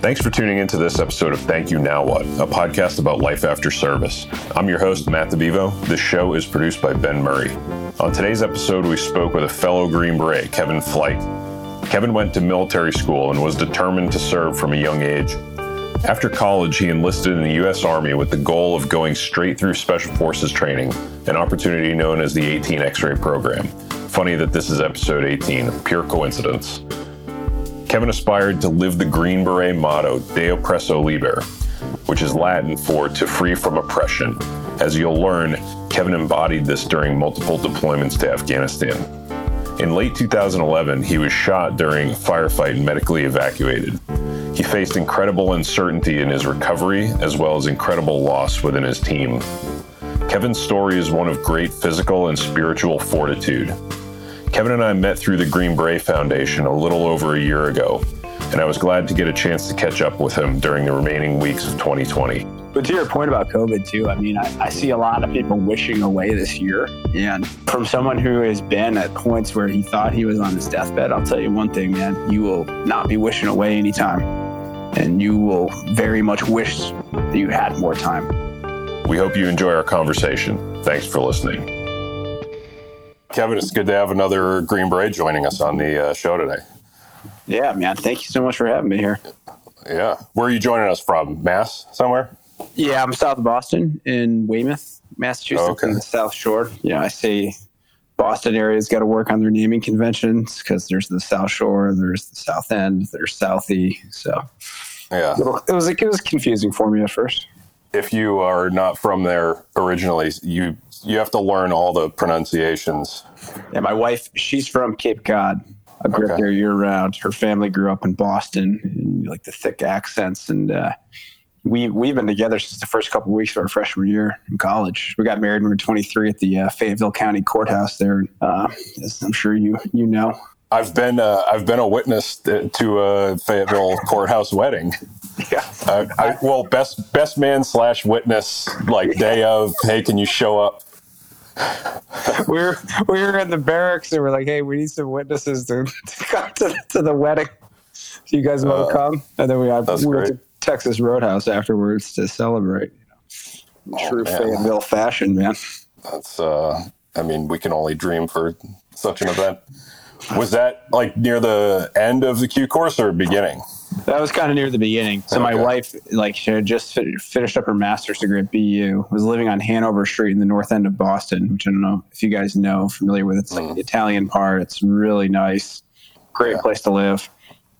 Thanks for tuning into this episode of Thank You Now What, a podcast about life after service. I'm your host, Matt DeVivo. This show is produced by Ben Murray. On today's episode, we spoke with a fellow Green Beret, Kevin Flike. Kevin went to military school and was determined to serve from a young age. After college, he enlisted in the U.S. Army with the goal of going straight through Special Forces training, an opportunity known as the 18 X ray program. Funny that this is episode 18, pure coincidence. Kevin aspired to live the Green Beret motto, De Oppresso Liber, which is Latin for to free from oppression. As you'll learn, Kevin embodied this during multiple deployments to Afghanistan. In late 2011, he was shot during a firefight and medically evacuated. He faced incredible uncertainty in his recovery, as well as incredible loss within his team. Kevin's story is one of great physical and spiritual fortitude. Kevin and I met through the Green Beret Foundation a little over a year ago, and I was glad to get a chance to catch up with him during the remaining weeks of 2020. But to your point about COVID, too, I mean, I, I, see a lot of people wishing away this year. And from someone who has been at points where he thought he was on his deathbed, I'll tell you one thing, man, you will not be wishing away anytime. And you will very much wish that you had more time. We hope you enjoy our conversation. Thanks for listening. Kevin, it's good to have another Green Beret joining us on the uh, show today. Yeah, man. Thank you so much for having me here. Yeah. Where are you joining us from? Mass somewhere? Yeah, I'm south of Boston in Weymouth, Massachusetts, oh, okay. in the South Shore. Yeah, I see Boston area's got to work on their naming conventions because there's the South Shore, there's the South End, there's Southie. So yeah, it was it was confusing for me at first. If you are not from there originally, you you have to learn all the pronunciations. Yeah, my wife, she's from Cape Cod. I grew okay. up there year round. Her family grew up in Boston, and like the thick accents, and uh, we we've been together since the first couple of weeks of our freshman year in college. We got married when we were 23 at the uh, Fayetteville County Courthouse there. Uh, as I'm sure you you know. I've been uh, I've been a witness to a Fayetteville courthouse wedding. Yeah. I, well, best best man slash witness like day of. Hey, can you show up? We were we were in the barracks and we're like, hey, we need some witnesses to, to come to, to the wedding. Do you guys want to uh, come? And then we had we went to Texas Roadhouse afterwards to celebrate. You know, oh, true man. Fayetteville fashion, man. That's uh, I mean, we can only dream for such an event. Was that like near the end of the Q course or beginning? That was kind of near the beginning. So okay. my wife, like, she had just finished up her master's degree at BU. Was living on Hanover Street in the north end of Boston, which I don't know if you guys know, familiar with. It's like mm. the Italian part. It's really nice, great yeah. place to live.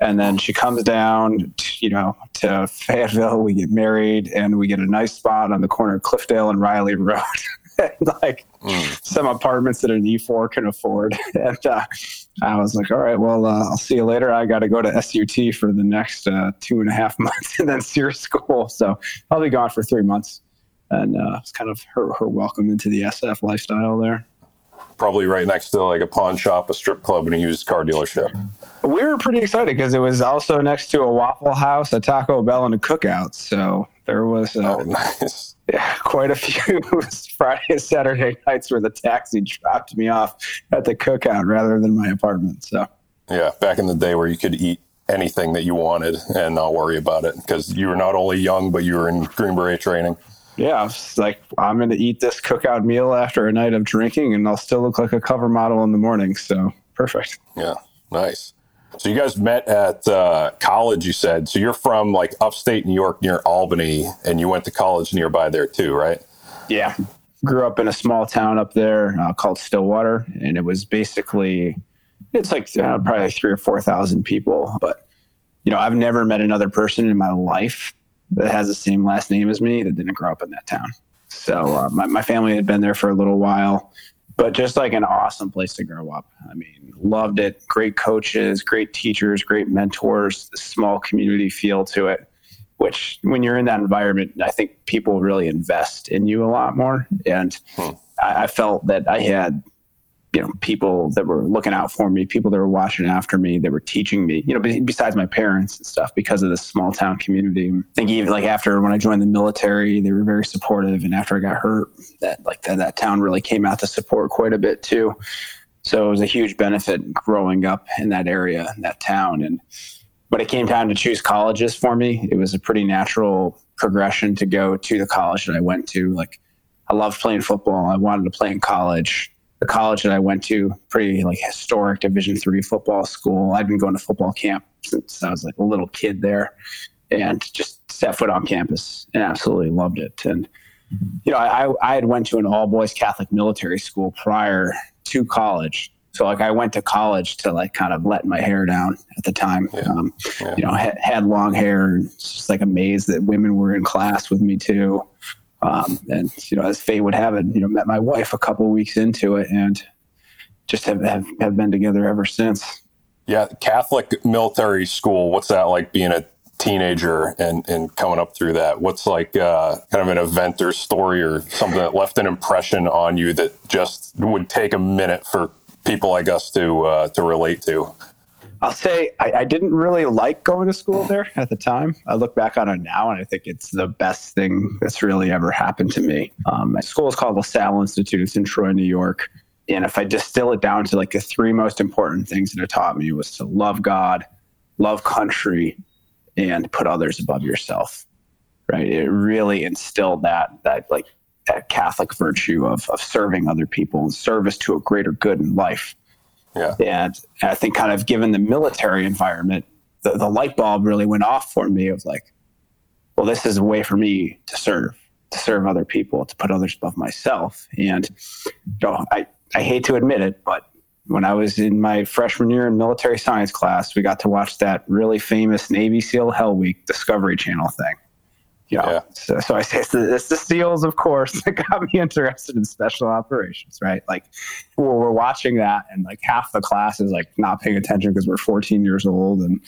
And then she comes down, to, you know, to Fayetteville. We get married, and we get a nice spot on the corner of Cliffdale and Reilly Road. like mm. some apartments that an E4 can afford. And uh, I was like, all right, well, uh, I'll see you later. I got to go to SUT for the next uh, two and a half months and then SERE school. So I'll be gone for three months. And uh, it's kind of her, her welcome into the SF lifestyle there. Probably right next to like a pawn shop, a strip club, and a used car dealership. We were pretty excited because it was also next to a Waffle House, a Taco Bell, and a Cookout. So there was uh, oh, nice quite a few Friday and Saturday nights where the taxi dropped me off at the cookout rather than my apartment. So, yeah, back in the day where you could eat anything that you wanted and not worry about it because you were not only young, but you were in Green Beret training. Yeah, it's like I'm going to eat this cookout meal after a night of drinking, and I'll still look like a cover model in the morning. So, perfect. Yeah, nice. So you guys met at uh, college, you said. So you're from like upstate New York near Albany, and you went to college nearby there too, right? Yeah. Grew up in a small town up there uh, called Stillwater, and it was basically it's like uh, probably like three or four thousand people. But you know, I've never met another person in my life that has the same last name as me that didn't grow up in that town. So uh, my, my family had been there for a little while but just like an awesome place to grow up. I mean, loved it. Great coaches, great teachers, great mentors, small community feel to it, which when you're in that environment, I think people really invest in you a lot more. And hmm. I, I felt that I had you know people that were looking out for me people that were watching after me that were teaching me you know besides my parents and stuff because of this small town community i think even like after when i joined the military they were very supportive and after i got hurt that like that, that town really came out to support quite a bit too so it was a huge benefit growing up in that area in that town and when it came time to choose colleges for me, it was a pretty natural progression to go to the college that I went to. Like, I loved playing football. I wanted to play in college. The college that I went to, pretty like historic Division three football school. I'd been going to football camp since I was like a little kid there, and just set foot on campus and absolutely loved it. And you know, I I had went to an all boys Catholic military school prior to college, so like I went to college to like kind of let my hair down at the time. Yeah. Um, yeah. You know, had, had long hair and just like amazed that women were in class with me too. Um, and you know, as fate would have it, you know, met my wife a couple weeks into it, and just have, have have been together ever since. Yeah, Catholic military school. What's that like being a teenager and and coming up through that? What's like uh, kind of an event or story or something that left an impression on you that just would take a minute for people like us to uh, to relate to? I'll say I, I, didn't really like going to school there at the time. I look back on it now, and I think it's the best thing that's really ever happened to me. Um, my school is called LaSalle Institute. It's in Troy, New York. And if I distill it down to like the three most important things that it taught me was to love God, love country, and put others above yourself. Right? It really instilled that that like that Catholic virtue of, of serving other people and service to a greater good in life. Yeah. And I think kind of given the military environment, the, the light bulb really went off for me of like, well, this is a way for me to serve, to serve other people, to put others above myself. And you know, I, I hate to admit it, but when I was in my freshman year in military science class, we got to watch that really famous Navy SEAL Hell Week Discovery Channel thing. You know, yeah. so, so I say it's the, it's the SEALs, of course, that got me interested in special operations, right? Like, we're, we're watching that, and like half the class is like not paying attention because we're 14 years old, and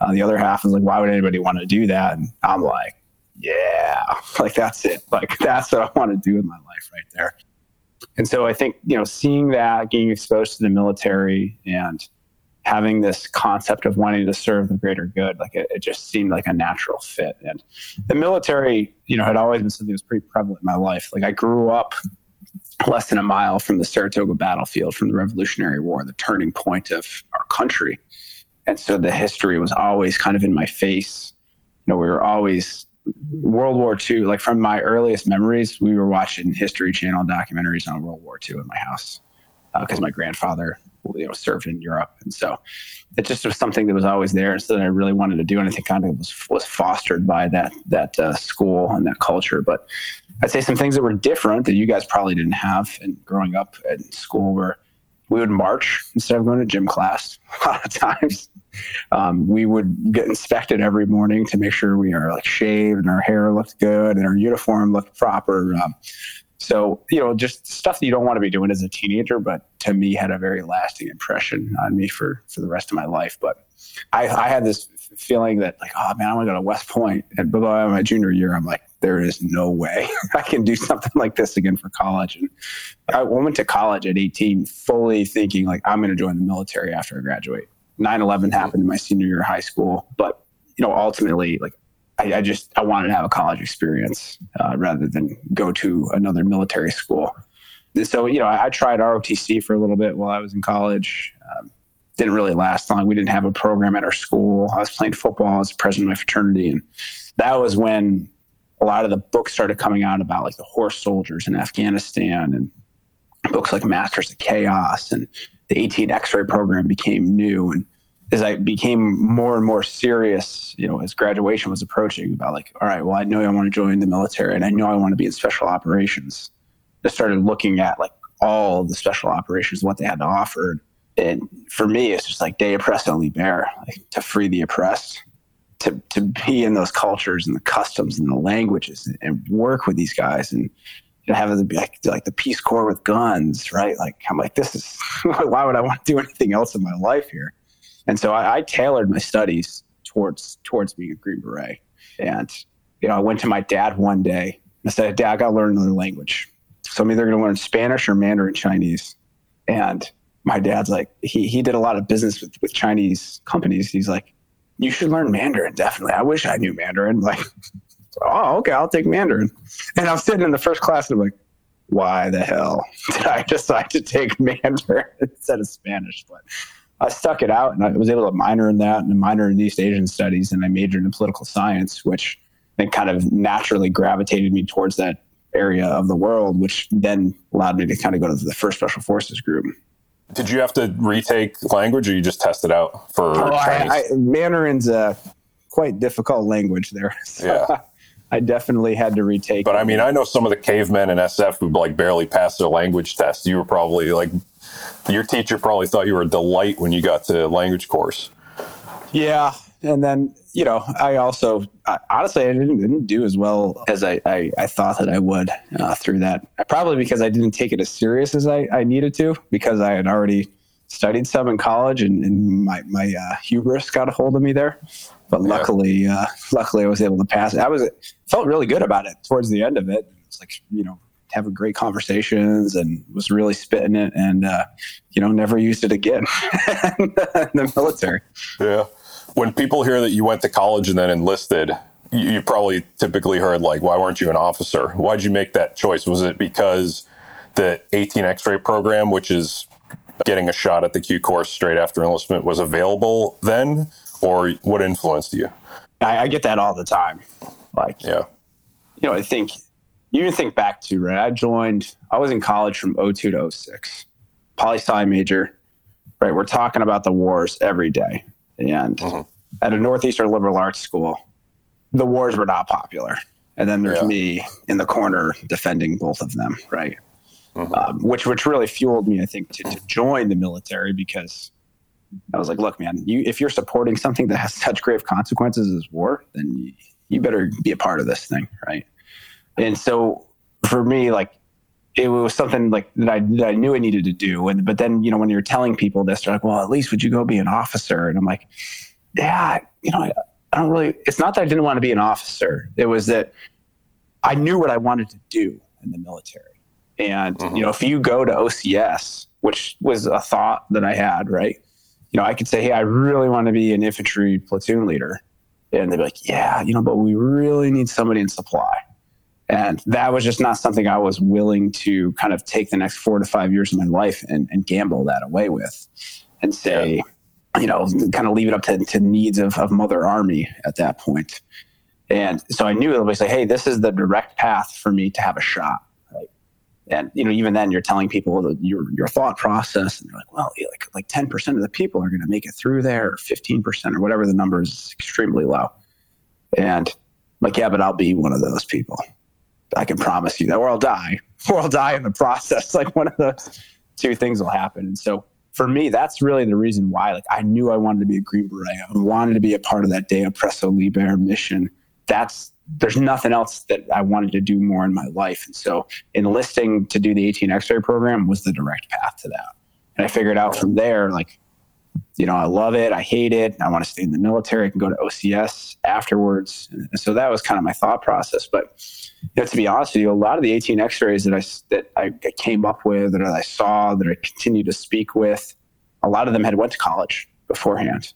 uh, the other half is like, why would anybody want to do that? And I'm like, yeah, like that's it. Like, that's what I want to do in my life right there. And so I think, you know, seeing that, getting exposed to the military and having this concept of wanting to serve the greater good, like it, it, just seemed like a natural fit. And the military, you know, had always been something that was pretty prevalent in my life. Like I grew up less than a mile from the Saratoga battlefield from the Revolutionary War, the turning point of our country. And so the history was always kind of in my face. You know, we were always World War II, like from my earliest memories, we were watching History Channel documentaries on World War II in my house because uh, my grandfather you know served in Europe, and so it just was something that was always there, and so that I really wanted to do, and I think kind of was was fostered by that that uh, school and that culture. But I'd say some things that were different that you guys probably didn't have, and growing up in school were we would march instead of going to gym class a lot of times. Um, we would get inspected every morning to make sure we are like shaved and our hair looked good and our uniform looked proper. Um, so, you know, just stuff that you don't want to be doing as a teenager, but to me had a very lasting impression on me for, for the rest of my life. But I, I had this feeling that like, oh man, I want to go to West Point. And by my junior year, I'm like, there is no way I can do something like this again for college. And I went to college at 18, fully thinking like I'm going to join the military after I graduate. 9/11 happened in my senior year of high school, but you know, ultimately, like I, I just I wanted to have a college experience uh, rather than go to another military school. And So you know, I, I, tried ROTC for a little bit while I was in college. Um, didn't really last long. We didn't have a program at our school. I was playing football as president of my fraternity, and that was when a lot of the books started coming out about like the horse soldiers in Afghanistan and books like Masters of Chaos and the 18 X-ray program became new and as I became more and more serious, you know, as graduation was approaching, about like, all right, well, I know I want to join the military and I know I want to be in special operations. I started looking at like all the special operations, what they had to offer. And for me, it's just like De Oppresso Liber, like to free the oppressed, to, to be in those cultures and the customs and the languages and work with these guys and know, have the like, like the Peace Corps with guns, right? Like I'm like, this is why would I want to do anything else in my life here? And so I, I tailored my studies towards towards being a Green Beret. And you know, I went to my dad one day and I said, Dad, I got to learn another language. So I'm either going to learn Spanish or Mandarin Chinese. And my dad's like, he, he did a lot of business with, with Chinese companies. He's like, you should learn Mandarin, definitely. I wish I knew Mandarin. Like, oh, okay, I'll take Mandarin. And I'm sitting in the first class and I'm like, why the hell did I decide to take Mandarin instead of Spanish? But I stuck it out and I was able to minor in that and a minor in East Asian studies and I majored in political science, which then kind of naturally gravitated me towards that area of the world, which then allowed me to kind of go to the first special forces group. Did you have to retake language or you just tested out for oh, I, I, Mandarin's a quite difficult language there. So yeah. I definitely had to retake. But I mean, I know some of the cavemen in SF who like barely passed their language test. You were probably like, your teacher probably thought you were a delight when you got to language course. Yeah, and then you know, I also I, honestly I didn't, didn't do as well as I, I, I thought that I would uh, through that. Probably because I didn't take it as serious as I, I needed to because I had already studied some in college and, and my my uh, hubris got a hold of me there. But luckily, yeah. uh, luckily I was able to pass it. I was felt really good about it towards the end of it. It's like you know having great conversations and was really spitting it and uh, you know never used it again in the military. Yeah when people hear that you went to college and then enlisted, you, you probably typically heard like, "Why weren't you an officer? Why'd you make that choice? Was it because the 18 X-ray program, which is getting a shot at the Q course straight after enlistment, was available then, or what influenced you?" I, I get that all the time. Like, yeah, you know, I think you even think back to right. I joined. I was in college from 02 to 06, poli sci major. Right, we're talking about the wars every day and mm-hmm. at a Northeastern liberal arts school, the wars were not popular. And then there's yeah. me in the corner defending both of them, right? Mm-hmm. Um, which which really fueled me, I think, to, to join the military because I was like, look, man, you if you're supporting something that has such grave consequences as war, then you, you better be a part of this thing, right? And so for me, like it was something like that I, that I knew I needed to do. And but then you know when you're telling people this, they're like, "Well, at least would you go be an officer?" And I'm like, "Yeah, you know, I, I don't really." It's not that I didn't want to be an officer. It was that I knew what I wanted to do in the military. And mm-hmm. you know, if you go to OCS, which was a thought that I had, right? You know, I could say, "Hey, I really want to be an infantry platoon leader," and they'd be like, "Yeah, you know, but we really need somebody in supply." And that was just not something I was willing to kind of take the next four to five years of my life and, and gamble that away with and say, yeah. you know, kind of leave it up to, to needs of, of Mother Army at that point. And so I knew it was like, hey, this is the direct path for me to have a shot. Right? And you know, even then, you're telling people your your thought process, and they're like, well, like like ten percent of the people are going to make it through there, or fifteen percent, or whatever the number is, extremely low. And I'm like, yeah, but I'll be one of those people. I can promise you that, or I'll die, or I'll die in the process. Like one of those two things will happen. And so for me, that's really the reason why. Like I knew I wanted to be a Green Beret. I wanted to be a part of that De Oppresso Liber mission. That's there's nothing else that I wanted to do more in my life. And so enlisting to do the 18 X-ray program was the direct path to that. And I figured out from there, like you know, I love it. I hate it. I want to stay in the military. I can go to OCS afterwards. And so that was kind of my thought process. But you know, to be honest with you, a lot of the 18 X-rays that I that I came up with, that I saw, that I continue to speak with, a lot of them had went to college beforehand.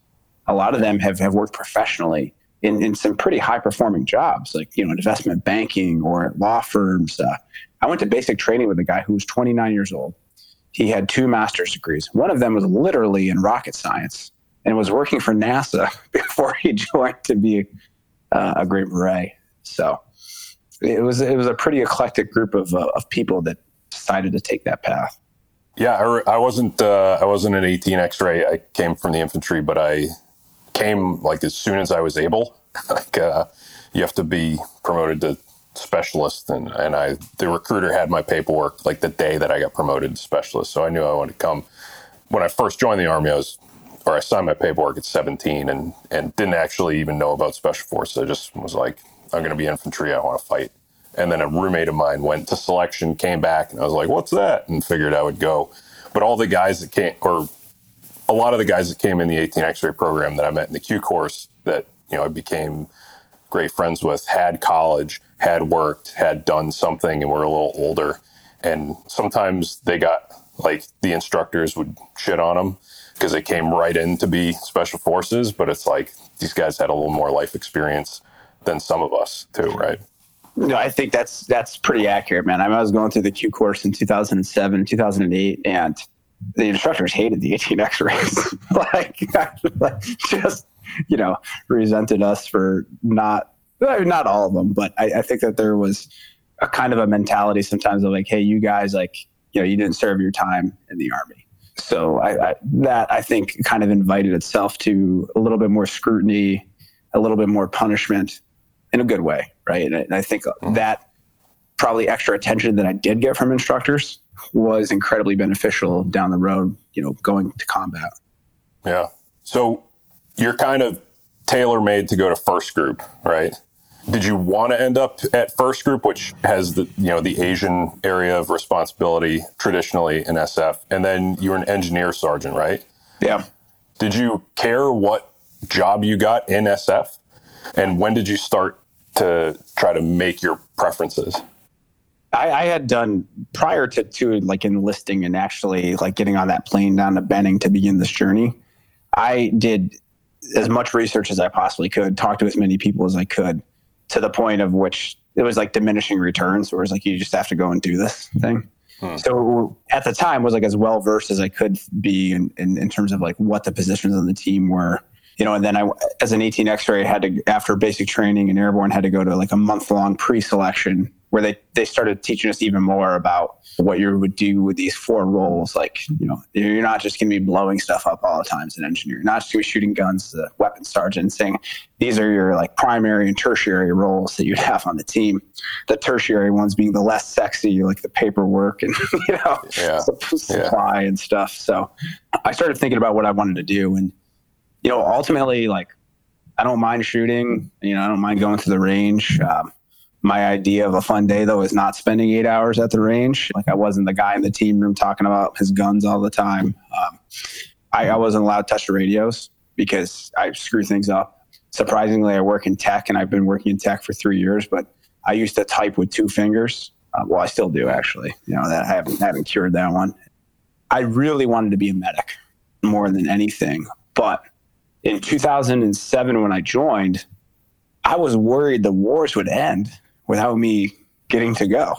A lot of them have, have worked professionally in, in some pretty high performing jobs, like you know, investment banking or law firms. Uh, I went to basic training with a guy who was 29 years old he had two master's degrees. One of them was literally in rocket science and was working for NASA before he joined to be uh, a Green Beret. So it was it was a pretty eclectic group of uh, of people that decided to take that path. Yeah, I, I wasn't uh, I wasn't an 18 X-ray. I came from the infantry, but I came like as soon as I was able. like uh, you have to be promoted to specialist and, and I the recruiter had my paperwork like the day that I got promoted to specialist. So I knew I wanted to come. When I first joined the army, I was or I signed my paperwork at 17 and and didn't actually even know about special forces. I just was like, I'm going to be infantry. I want to fight. And then a roommate of mine went to selection, came back, and I was like, "What's that?" And figured I would go. But all the guys that came, or a lot of the guys that came in the 18 X-ray program that I met in the Q course, that you know I became great friends with, had college, had worked, had done something, and were a little older. And sometimes they got like the instructors would shit on them because they came right in to be special forces. But it's like these guys had a little more life experience than some of us too, right? No, I think that's that's pretty accurate, man. I, mean, I was going through the Q course in 2007, 2008, and the instructors hated the 18 X-rays, like, like just you know resented us for not not all of them, but I, I think that there was a kind of a mentality sometimes of like, hey, you guys like you know you didn't serve your time in the army. So I, I, that I think kind of invited itself to a little bit more scrutiny, a little bit more punishment, in a good way, right? And I, and I think mm-hmm. that probably extra attention that I did get from instructors was incredibly beneficial down the road, you know, going to combat. Yeah. So you're kind of tailor made to go to first group, right? Did you want to end up at first group, which has the you know the Asian area of responsibility traditionally in SF, and then you're an engineer sergeant, right? Yeah. Did you care what job you got in SF, and when did you start to try to make your preferences? I, I, had done prior to, to like enlisting and actually like getting on that plane down to Benning to begin this journey. I did as much research as I possibly could, talked to as many people as I could, to the point of which it was like diminishing returns, where it's like you just have to go and do this thing. Hmm. So at the time, was like as well versed as I could be in, in, in terms of like what the positions on the team were, you know. And then I, as an 18 X-ray, had to after basic training and airborne, had to go to like a month long pre-selection where they, they started teaching us even more about what you would do with these four roles. Like, you know, you're not just going to be blowing stuff up all the time as an engineer. You're not just going to be shooting guns as a weapons sergeant saying these are your like primary and tertiary roles that you'd have on the team. The tertiary ones being the less sexy, like the paperwork and, you know, yeah. supply yeah. and stuff. So I started thinking about what I wanted to do. And, you know, ultimately, like, I don't mind shooting. You know, I don't mind going to the range. Um, my idea of a fun day though is not spending eight hours at the range. Like I wasn't the guy in the team room talking about his guns all the time. Um, I, I, wasn't allowed to touch the radios because I screw things up. Surprisingly, I work in tech and I've been working in tech for three years, but I used to type with two fingers. Uh, well, I still do actually. You know that I haven't, haven't cured that one. I really wanted to be a medic more than anything, but in 2007 when I joined, I was worried the wars would end without me getting to go.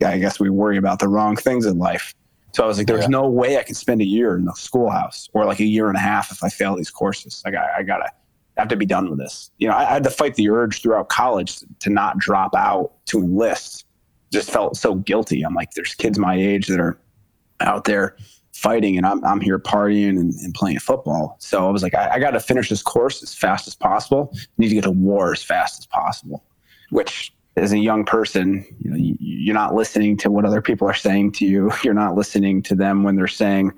Yeah, I guess we worry about the wrong things in life. So I was like, there's yeah. no way I can spend a year in the schoolhouse or like a year and a half if I fail these courses. Like I, I gotta have to be done with this. You know, I, I had to fight the urge throughout college to not drop out to enlist. Just felt so guilty. I'm like, there's kids my age that are out there fighting and I'm, I'm here partying and, and playing football. So I was like, I, I got to finish this course as fast as possible. I need to get to war as fast as possible, which as a young person, you're not listening to what other people are saying to you. You're not listening to them when they're saying,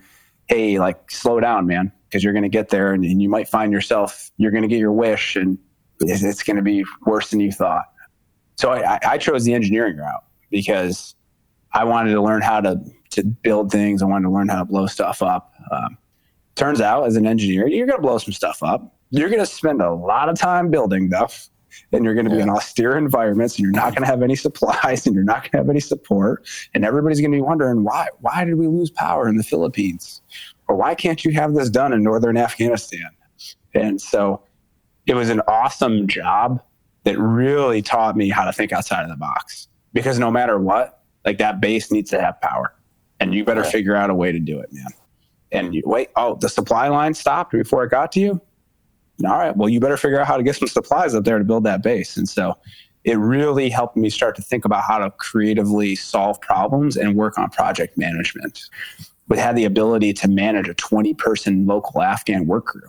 "Hey, like slow down, man," because you're going to get there and, and, you might find yourself you're going to get your wish and it's going to be worse than you thought. So I, I, chose the engineering route because I wanted to learn how to to build things. I wanted to learn how to blow stuff up. Um, turns out, as an engineer, you're going to blow some stuff up. You're going to spend a lot of time building stuff and you're going to be in austere environments and you're not going to have any supplies and you're not going to have any support and everybody's going to be wondering why why did we lose power in the philippines? Or why can't you have this done in northern afghanistan? And so it was an awesome job that really taught me how to think outside of the box. Because no matter what like that base needs to have power and you better right. figure out a way to do it man. And you wait oh the supply line stopped before it got to you all right, well, you better figure out how to get some supplies up there to build that base. And so it really helped me start to think about how to creatively solve problems and work on project management. We had the ability to manage a 20 person local Afghan work crew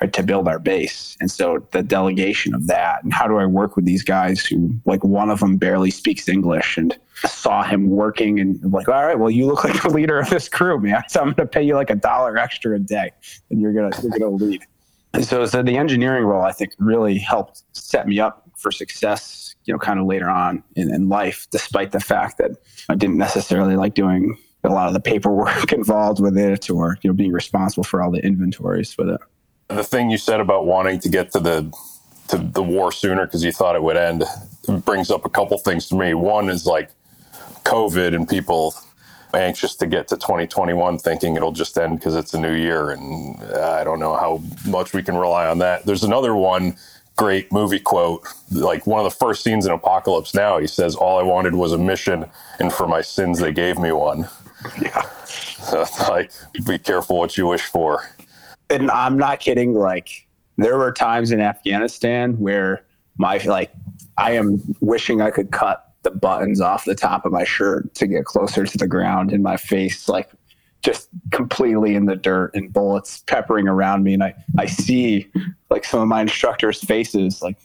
right, to build our base. And so the delegation of that and how do I work with these guys who like one of them barely speaks English and saw him working and like, all right, well, you look like the leader of this crew, man. So I'm going to pay you like a dollar extra a day and you're going to, you're going to lead. So, so the engineering role, I think, really helped set me up for success, you know, kind of later on in, in life, despite the fact that I didn't necessarily like doing a lot of the paperwork involved with it or, you know, being responsible for all the inventories with it. The thing you said about wanting to get to the to the war sooner because you thought it would end brings up a couple things to me. One is like COVID and people anxious to get to 2021 thinking it'll just end because it's a new year. And uh, I don't know how much we can rely on that. There's another one great movie quote. Like one of the first scenes in Apocalypse Now, he says, All I wanted was a mission, and for my sins, they gave me one. Yeah. like, be careful what you wish for. And I'm not kidding. Like, there were times in Afghanistan where my, like, I am wishing I could cut the buttons off the top of my shirt to get closer to the ground and my face, like, just completely in the dirt and bullets peppering around me. And I, I see like some of my instructors' faces, like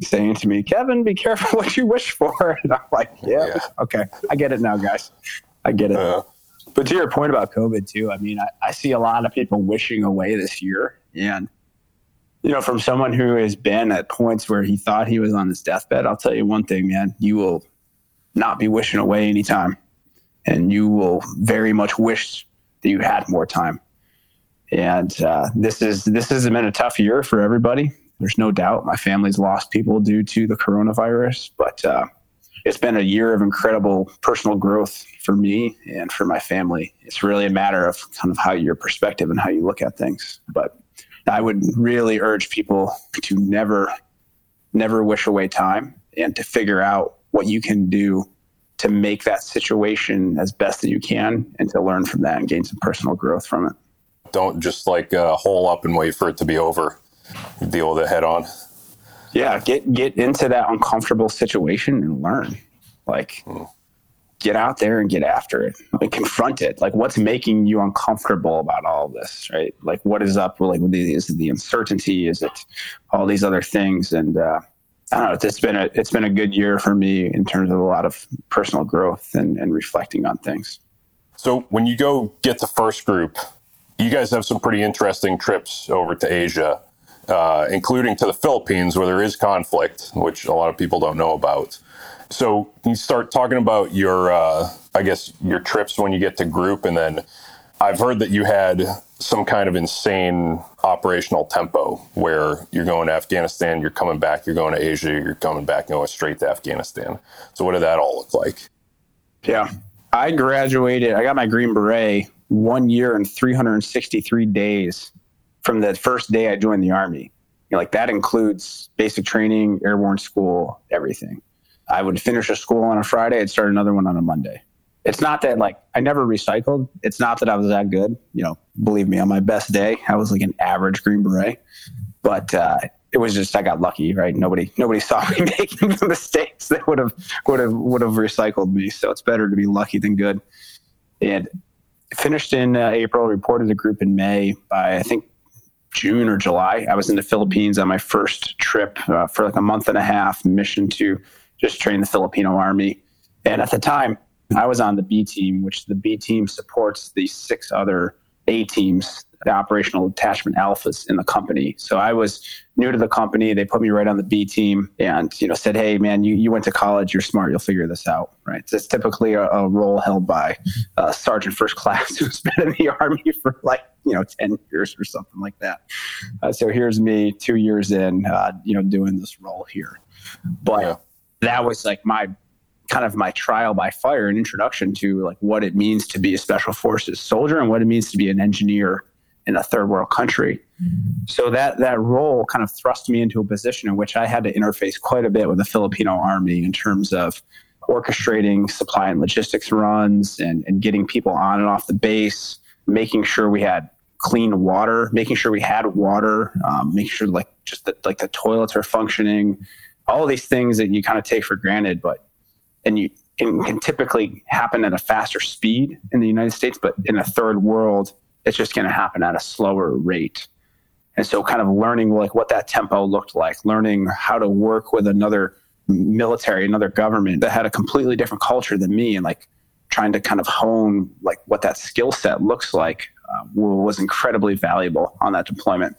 saying to me, Kevin, be careful what you wish for. And I'm like, yeah, yeah. okay, I get it now, guys. I get it. Uh, but to your point about COVID, too, I mean, I, I see a lot of people wishing away this year. And, you know, from someone who has been at points where he thought he was on his deathbed, I'll tell you one thing, man, you will not be wishing away any time. And you will very much wish that you had more time. And uh, this is this has been a tough year for everybody. There's no doubt. My family's lost people due to the coronavirus, but uh, it's been a year of incredible personal growth for me and for my family. It's really a matter of kind of how your perspective and how you look at things. But I would really urge people to never, never wish away time and to figure out what you can do to make that situation as best that you can and to learn from that and gain some personal growth from it. Don't just like uh, hole up and wait for it to be over. Deal with it head on. Yeah, get get into that uncomfortable situation and learn. Like mm. get out there and get after it and confront it. Like what's making you uncomfortable about all of this, right? Like what is up? Like is it the uncertainty? Is it all these other things? And uh, I don't know. It's been a it's been a good year for me in terms of a lot of personal growth and, and reflecting on things. So when you go get the first group, you guys have some pretty interesting trips over to Asia, uh, including to the Philippines, where there is conflict, which a lot of people don't know about. So you start talking about your, uh, I guess, your trips when you get to group, and then I've heard that you had some kind of insane operational tempo where you're going to Afghanistan, you're coming back, you're going to Asia, you're coming back, going straight to Afghanistan. So, what did that all look like? Yeah. I graduated, I got my Green Beret one year and 363 days from the first day I joined the Army. You know, like that includes basic training, airborne school, everything. I would finish a school on a Friday, I'd start another one on a Monday it's not that like I never recycled. It's not that I was that good. You know, believe me, on my best day, I was like an average Green Beret. But uh, it was just I got lucky, right? Nobody nobody saw me making the mistakes that would have would have would have recycled me. So it's better to be lucky than good. And finished in uh, April. Reported the group in May. By I think June or July, I was in the Philippines on my first trip uh, for like a month and a half mission to just train the Filipino Army. And at the time, I was on the B team, which the B team supports the six other A teams, the operational attachment alphas in the company. So I was new to the company. They put me right on the B team and, you know, said, Hey man, you, you went to college. You're smart. You'll figure this out. Right. So it's typically a, a role held by a sergeant first class who's been in the army for like, you know, 10 years or something like that. Uh, so here's me two years in, uh, you know, doing this role here. But yeah. that was like my kind of my trial by fire and introduction to like what it means to be a special forces soldier and what it means to be an engineer in a third world country. Mm-hmm. So that that role kind of thrust me into a position in which I had to interface quite a bit with the Filipino army in terms of orchestrating supply and logistics runs and, and getting people on and off the base, making sure we had clean water, making sure we had water, um, making sure like just that like the toilets are functioning, all these things that you kind of take for granted, but and you can, can typically happen at a faster speed in the United States, but in a third world, it's just going to happen at a slower rate. And so, kind of learning like what that tempo looked like, learning how to work with another military, another government that had a completely different culture than me, and like trying to kind of hone like what that skill set looks like uh, was incredibly valuable on that deployment.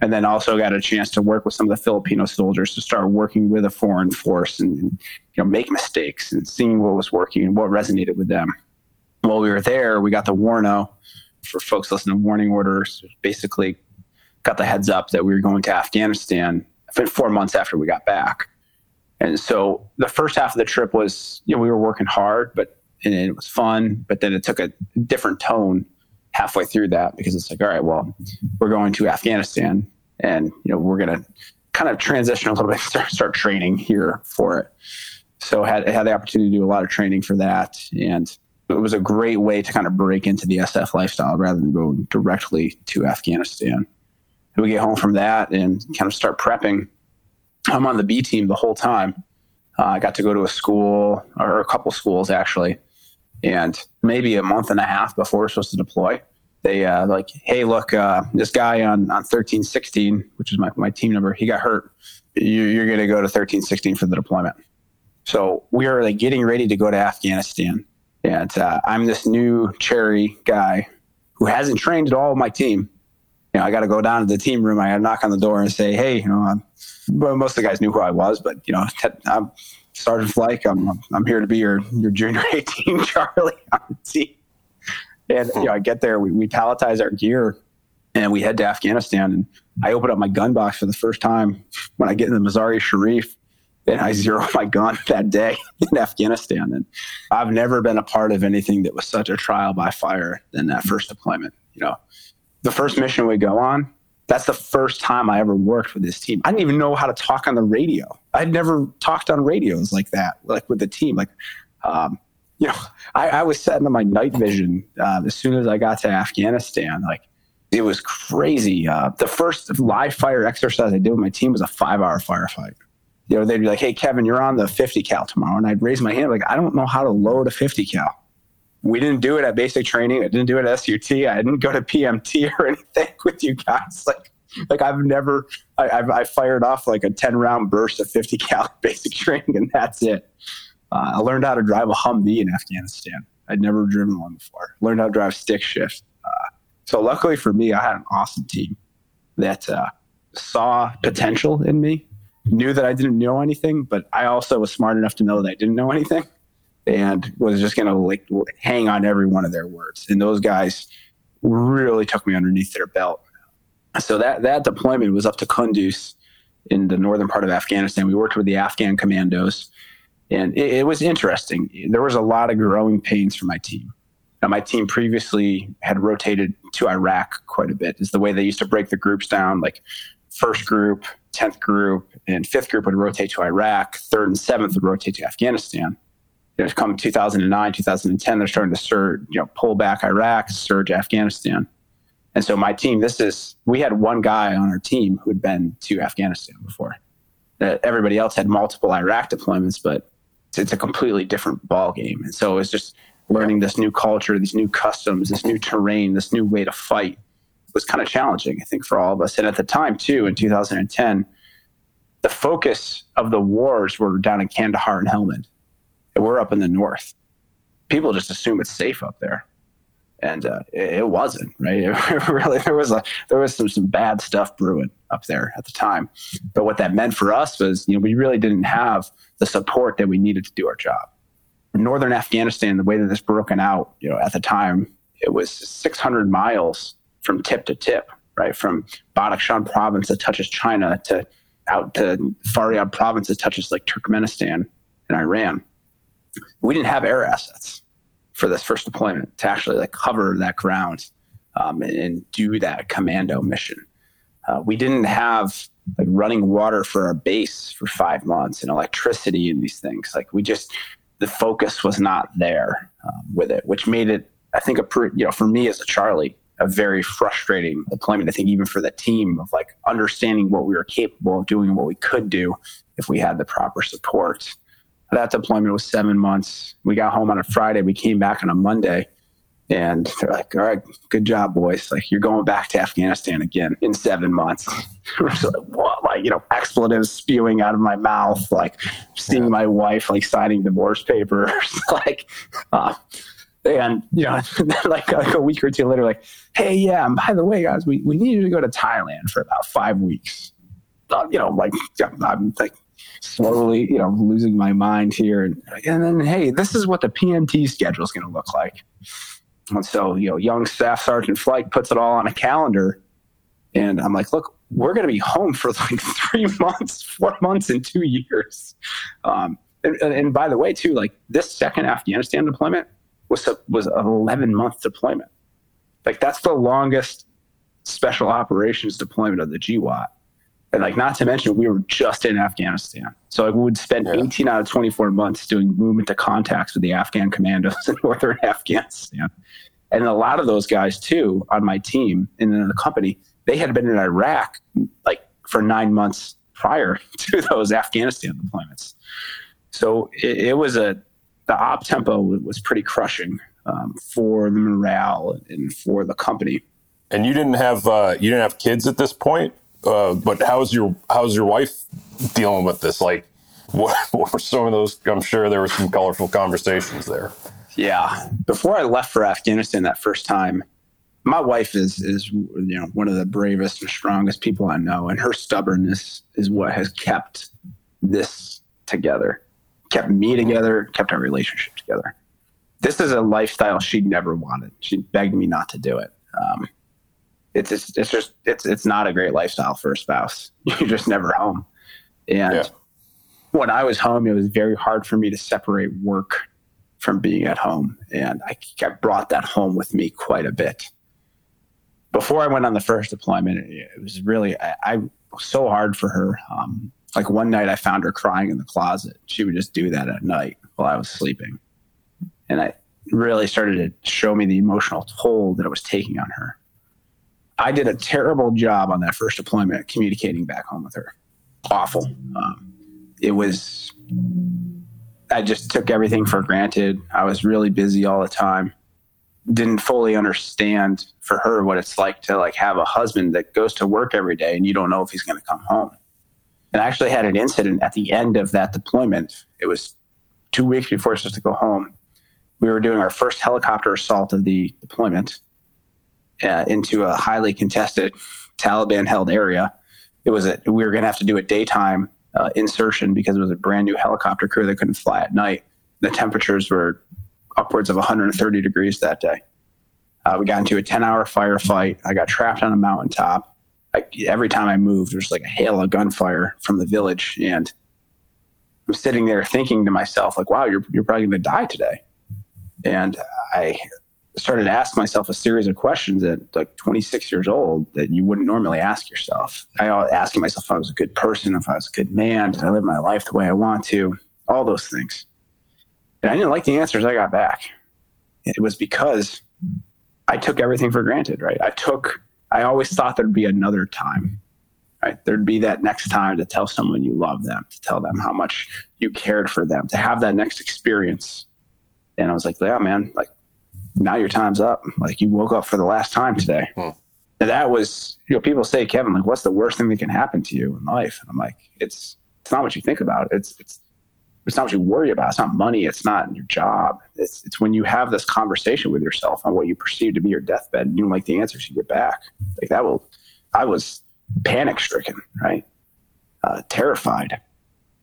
And then also got a chance to work with some of the Filipino soldiers to start working with a foreign force and, and you know make mistakes and seeing what was working and what resonated with them. While we were there, we got the warno for folks listening to warning orders. Basically, got the heads up that we were going to Afghanistan four months after we got back. And so the first half of the trip was, you know, we were working hard, but and it was fun. But then it took a different tone halfway through that because it's like, all right, well, we're going to Afghanistan and, you know, we're going to kind of transition a little bit, start, start training here for it. So had, had the opportunity to do a lot of training for that. And it was a great way to kind of break into the SF lifestyle rather than go directly to Afghanistan. And we get home from that and kind of start prepping. I'm on the B team the whole time. Uh, I got to go to a school or a couple schools actually, and maybe a month and a half before we're supposed to deploy, they uh, like, hey, look, uh, this guy on on 1316, which is my, my team number, he got hurt. You, you're going to go to 1316 for the deployment. So we are like getting ready to go to Afghanistan, and uh, I'm this new cherry guy who hasn't trained at all my team. You know, I got to go down to the team room. I got to knock on the door and say, hey, you know, I'm, well, most of the guys knew who I was, but you know, I'm Sergeant Flike. I'm, I'm here to be your, your junior 18 Charlie on. And you know, I get there, we, we palletize our gear, and we head to Afghanistan. And I open up my gun box for the first time when I get in the Mazar-e Sharif, and I zero my gun that day in Afghanistan. And I've never been a part of anything that was such a trial by fire than that first deployment. You know, the first mission we go on, that's the first time I ever worked with this team. I didn't even know how to talk on the radio. I'd never talked on radios like that, like with the team. Like, um, you know, I, I, was setting on my night vision uh, as soon as I got to Afghanistan. Like, it was crazy. Uh, the first live fire exercise I did with my team was a five-hour firefight. You know, they'd be like, "Hey, Kevin, you're on the 50 cal tomorrow," and I'd raise my hand like, "I don't know how to load a 50 cal." We didn't do it at basic training. I didn't do it at SUT. I didn't go to PMT or anything with you guys. Like, like I've never, I, I've, I fired off like a 10 round burst of 50 cal basic training and that's it. Uh, I learned how to drive a Humvee in Afghanistan. I'd never driven one before. Learned how to drive stick shift. Uh, so luckily for me, I had an awesome team that uh, saw potential in me, knew that I didn't know anything, but I also was smart enough to know that I didn't know anything and was just going to like hang on every one of their words. And those guys really took me underneath their belt. So that that deployment was up to Kunduz in the northern part of Afghanistan. We worked with the Afghan commandos, and it, it was interesting. There was a lot of growing pains for my team. Now, my team previously had rotated to Iraq quite a bit. Is the way they used to break the groups down. Like first group, tenth group, and fifth group would rotate to Iraq. Third and seventh would rotate to Afghanistan you come 2009, 2010, they're starting to surge, you know, pull back Iraq, surge Afghanistan. And so my team, this is, we had one guy on our team who had been to Afghanistan before. Uh, everybody else had multiple Iraq deployments, but it's, it's a completely different ball game. And so it's just learning this new culture, these new customs, this new terrain, this new way to fight was kind of challenging, I think, for all of us. And at the time, too, in 2010, the focus of the wars were down in Kandahar and Helmand we're up in the north. People just assume it's safe up there, and uh, it, it, wasn't. Right? It really, there was a there was some some bad stuff brewing up there at the time. But what that meant for us was, you know, we really didn't have the support that we needed to do our job. Northern Afghanistan, the way that this broken out, you know, at the time, it was 600 miles from tip to tip, right? From Badakhshan province that touches China to out to Faryab province that touches like Turkmenistan and Iran we didn't have air assets for this first deployment to actually like cover that ground um, and, and, do that commando mission. Uh, we didn't have like running water for our base for five months and electricity and these things. Like we just the focus was not there um, with it, which made it I think a pre, you know for me as a Charlie a very frustrating deployment. I think even for the team of like understanding what we were capable of doing and what we could do if we had the proper support. That deployment was seven months. We got home on a Friday. We came back on a Monday. And they're like, all right, good job, boys. Like, you're going back to Afghanistan again in seven months. like, what? Like, you know, expletives spewing out of my mouth, like seeing my wife, like signing divorce papers. like, uh, and, you know, like, like a week or two later, like, hey, yeah, and by the way, guys, we, we need you to go to Thailand for about five weeks. Uh, you know, like, I'm like, slowly, you know, losing my mind here. And, and then, hey, this is what the PMT schedule is going to look like. And so, you know, young Staff Sergeant Flike puts it all on a calendar. And I'm like, look, we're going to be home for like three months, four months, and two years. Um, and, and, by the way, too, like this second Afghanistan deployment was a, was an 11 month deployment. Like that's the longest special operations deployment of the GWOT And like, not to mention, we were just in Afghanistan. So like, we would spend yeah. 18 out of 24 months doing movement to contacts with the Afghan commandos in northern Afghanistan. And a lot of those guys, too, on my team and in the company, they had been in Iraq like for nine months prior to those Afghanistan deployments. So it, it was a, the op tempo was pretty crushing um, for the morale and for the company. And you didn't have uh, you didn't have kids at this point, uh, but how's your how's your wife dealing with this? Like, what, what were some of those? I'm sure there were some colorful conversations there. Yeah, before I left for Afghanistan that first time, my wife is is you know one of the bravest and strongest people I know, and her stubbornness is what has kept this together, kept me together, kept our relationship together. This is a lifestyle she never wanted. She begged me not to do it. Um, it's just, it's just it's it's not a great lifestyle for a spouse. You're just never home. And yeah. when I was home, it was very hard for me to separate work from being at home, and I, I brought that home with me quite a bit. Before I went on the first deployment, it was really I, I was so hard for her. Um, like one night, I found her crying in the closet. She would just do that at night while I was sleeping, and I really started to show me the emotional toll that it was taking on her I did a terrible job on that first deployment communicating back home with her. Awful. Um, it was, I just took everything for granted. I was really busy all the time. Didn't fully understand for her what it's like to like have a husband that goes to work every day and you don't know if he's going to come home. And I actually had an incident at the end of that deployment. It was two weeks before I was supposed to go home. We were doing our first helicopter assault of the deployment uh, into a highly contested Taliban held area. It was a, we were going to have to do a daytime uh, insertion because it was a brand new helicopter crew that couldn't fly at night. The temperatures were upwards of 130 degrees that day. Uh, we got into a 10 hour firefight. I got trapped on a mountaintop. I, every time I moved, there's like a hail of gunfire from the village. And I'm sitting there thinking to myself, like, wow, you're, you're probably going to die today. And I started to ask myself a series of questions at like 26 years old that you wouldn't normally ask yourself. I asking myself if I was a good person, if I was a good man, did I live my life the way I want to, all those things. And I didn't like the answers I got back. It was because I took everything for granted, right? I took, I always thought there'd be another time, right? There'd be that next time to tell someone you love them, to tell them how much you cared for them, to have that next experience. And I was like, yeah, man, like now your time's up. Like you woke up for the last time today. Hmm. And that was, you know, people say, Kevin, like, what's the worst thing that can happen to you in life? And I'm like, it's, it's not what you think about. It's, it's, it's not what you worry about. It's not money. It's not your job. It's, it's when you have this conversation with yourself on what you perceive to be your deathbed and you don't like the answers you get back. Like that will, I was panic stricken, right? Uh, terrified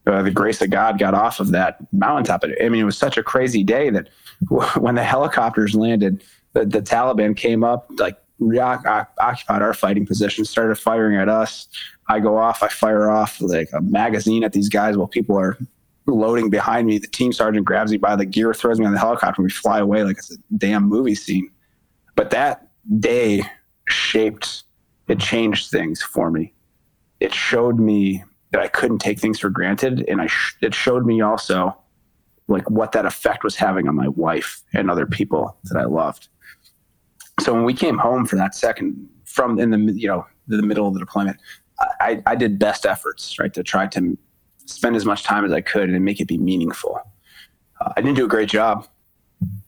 uh, the grace of God got off of that mountaintop. I mean, it was such a crazy day that when the helicopters landed, the, the Taliban came up, like occupied our fighting position, started firing at us. I go off, I fire off like a magazine at these guys while people are loading behind me. The team sergeant grabs me by the gear, throws me on the helicopter, and we fly away like it's a damn movie scene. But that day shaped, it changed things for me. It showed me that I couldn't take things for granted, and I sh- it showed me also like what that effect was having on my wife and other people that I loved. So when we came home for that second from in the you know the middle of the deployment, I, I did best efforts right to try to spend as much time as I could and make it be meaningful. Uh, I didn't do a great job,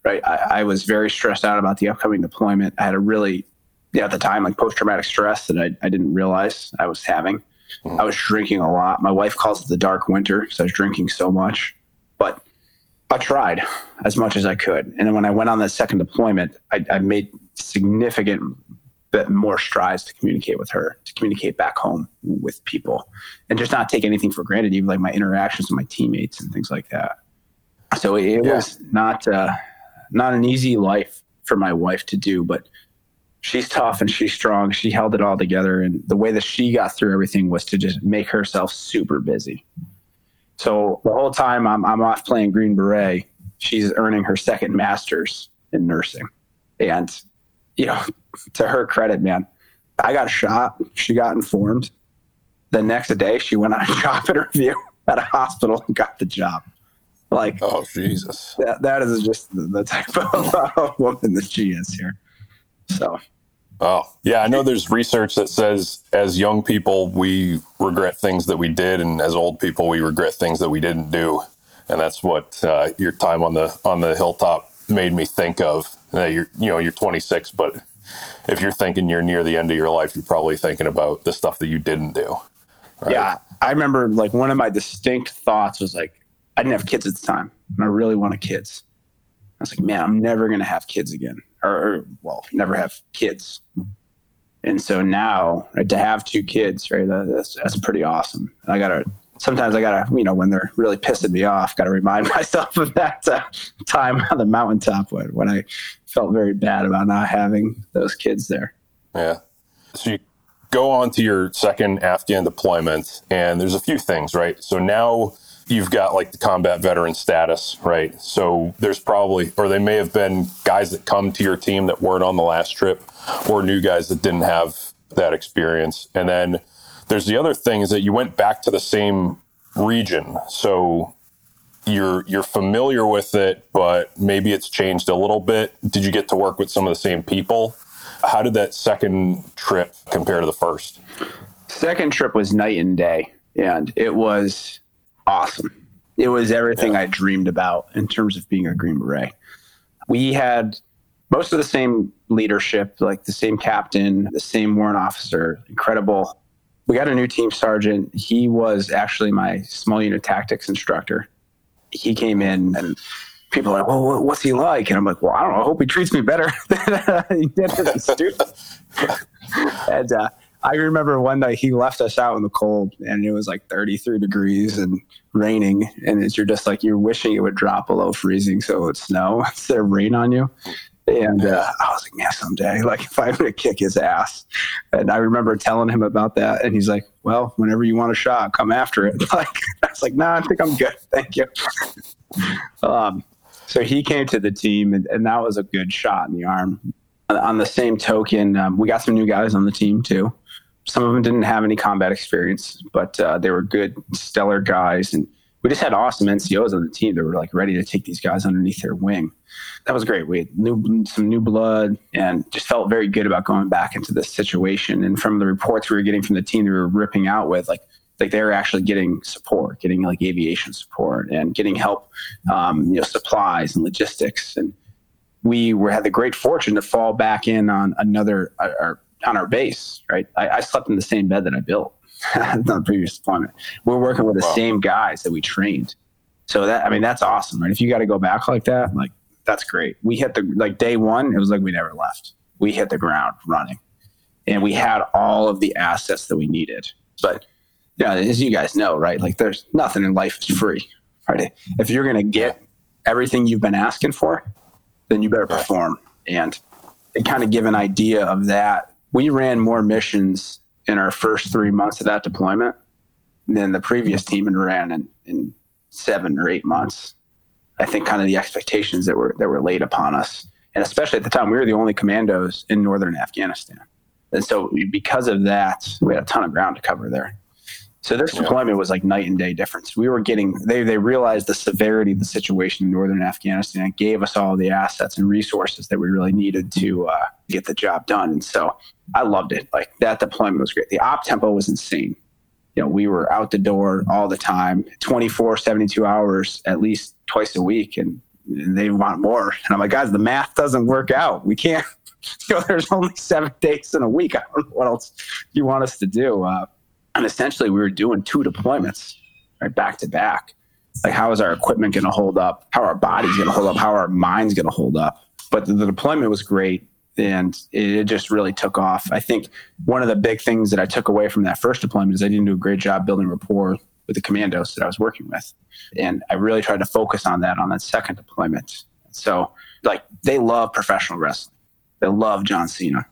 right? I, I was very stressed out about the upcoming deployment. I had a really yeah, at the time like post traumatic stress that I, I didn't realize I was having. I was drinking a lot. My wife calls it the dark winter because I was drinking so much. But I tried as much as I could. And then when I went on that second deployment, I, I made significant bit more strides to communicate with her, to communicate back home with people, and just not take anything for granted, even like my interactions with my teammates and things like that. So it, it yeah. was not uh, not an easy life for my wife to do, but she's tough and she's strong. She held it all together. And the way that she got through everything was to just make herself super busy. So the whole time I'm, I'm off playing Green Beret, she's earning her second master's in nursing. And, you know, to her credit, man, I got shot. She got informed. The next day, she went on a job interview at a hospital and got the job. Like, oh Jesus, that, that is just the, the type of woman that she is here. So, oh yeah, I know there's research that says as young people we regret things that we did, and as old people we regret things that we didn't do, and that's what uh, your time on the on the hilltop made me think of. Uh, you're you know you're 26, but if you're thinking you're near the end of your life, you're probably thinking about the stuff that you didn't do. Right? Yeah, I remember like one of my distinct thoughts was like I didn't have kids at the time, and I really wanted kids. I was like, man, I'm never going to have kids again, or, or, well, never have kids. And so now to have two kids, right, that's, that's pretty awesome. I got to, sometimes I got to, you know, when they're really pissing me off, got to remind myself of that uh, time on the mountaintop when, when I felt very bad about not having those kids there. Yeah. So you go on to your second Afghan deployment, and there's a few things, right? So now, you've got like the combat veteran status, right? So there's probably, or they may have been guys that come to your team that weren't on the last trip, or new guys that didn't have that experience. And then there's the other thing is that you went back to the same region, so you're you're familiar with it, but maybe it's changed a little bit. Did you get to work with some of the same people? How did that second trip compare to the first? Second trip was night and day, and it was awesome. It was everything yeah. I dreamed about in terms of being a Green Beret. We had most of the same leadership, like the same captain, the same warrant officer, incredible. We got a new team sergeant. He was actually my small unit tactics instructor. He came in and people are like, well, what's he like? And I'm like, well, I don't know. I hope he treats me better than he did as a student. and uh, I remember one night he left us out in the cold and it was like 33 degrees and raining. And it's, you're just like, you're wishing it would drop below freezing so it would snow instead of rain on you. And uh, I was like, man, someday, like if I'm going to kick his ass. And I remember telling him about that. And he's like, well, whenever you want a shot, come after it. Like, I was like, no, nah, I think I'm good. Thank you. um, so he came to the team and, and, that was a good shot in the arm. On the same token, um, we got some new guys on the team too some of them didn't have any combat experience, but uh, they were good, stellar guys. And we just had awesome NCOs on the team that were like ready to take these guys underneath their wing. That was great. We had new, some new blood and just felt very good about going back into this situation. And from the reports we were getting from the team that we were ripping out with, like, like they were actually getting support, getting like aviation support and getting help, um, you know, supplies and logistics. And we were had the great fortune to fall back in on another, our, on our base, right? I, I slept in the same bed that I built on the previous deployment. We're working with the wow. same guys that we trained. So that I mean that's awesome, right? If you got to go back like that, like that's great. We hit the like day one, it was like we never left. We hit the ground running, and we had all of the assets that we needed. But yeah, as you guys know, right? Like there's nothing in life is free, right? If you're gonna get everything you've been asking for, then you better perform. And kind of give an idea of that we ran more missions in our first three months of that deployment than the previous team had ran in, in seven or eight months. I think kind of the expectations that were that were laid upon us, and especially at the time, we were the only commandos in northern Afghanistan, and so because of that, we had a ton of ground to cover there. So this deployment was like night and day difference. We were getting they they realized the severity of the situation in northern Afghanistan and gave us all the assets and resources that we really needed to uh, get the job done. And so I loved it. Like that deployment was great. The op tempo was insane. You know, we were out the door all the time, 24, 72 hours, at least twice a week. And, and they want more. And I'm like, guys, the math doesn't work out. We can't, you know, there's only seven days in a week. I don't know what else you want us to do. Uh, and essentially, we were doing two deployments right back to back. Like, how is our equipment going to hold up? How are our bodies going to hold up? How are our minds going to hold up? But the, the deployment was great and it just really took off. I think one of the big things that I took away from that first deployment is I didn't do a great job building rapport with the commandos that I was working with. And I really tried to focus on that on that second deployment. So, like, they love professional wrestling, they love John Cena.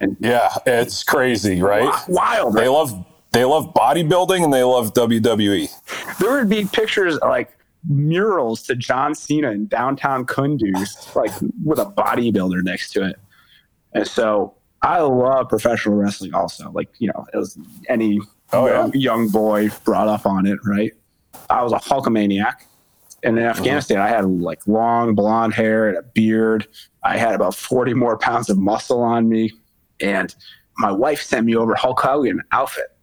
And yeah, it's crazy, right? Wild. Right? They love they love bodybuilding and they love WWE. There would be pictures like murals to John Cena in downtown Kunduz, like with a bodybuilder next to it. And so I love professional wrestling also. Like, you know, it was any oh, young, yeah. young boy brought up on it, right? I was a Hulkamaniac. And in uh-huh. Afghanistan, I had like long blonde hair and a beard. I had about 40 more pounds of muscle on me. And my wife sent me over Hulk Hogan outfit.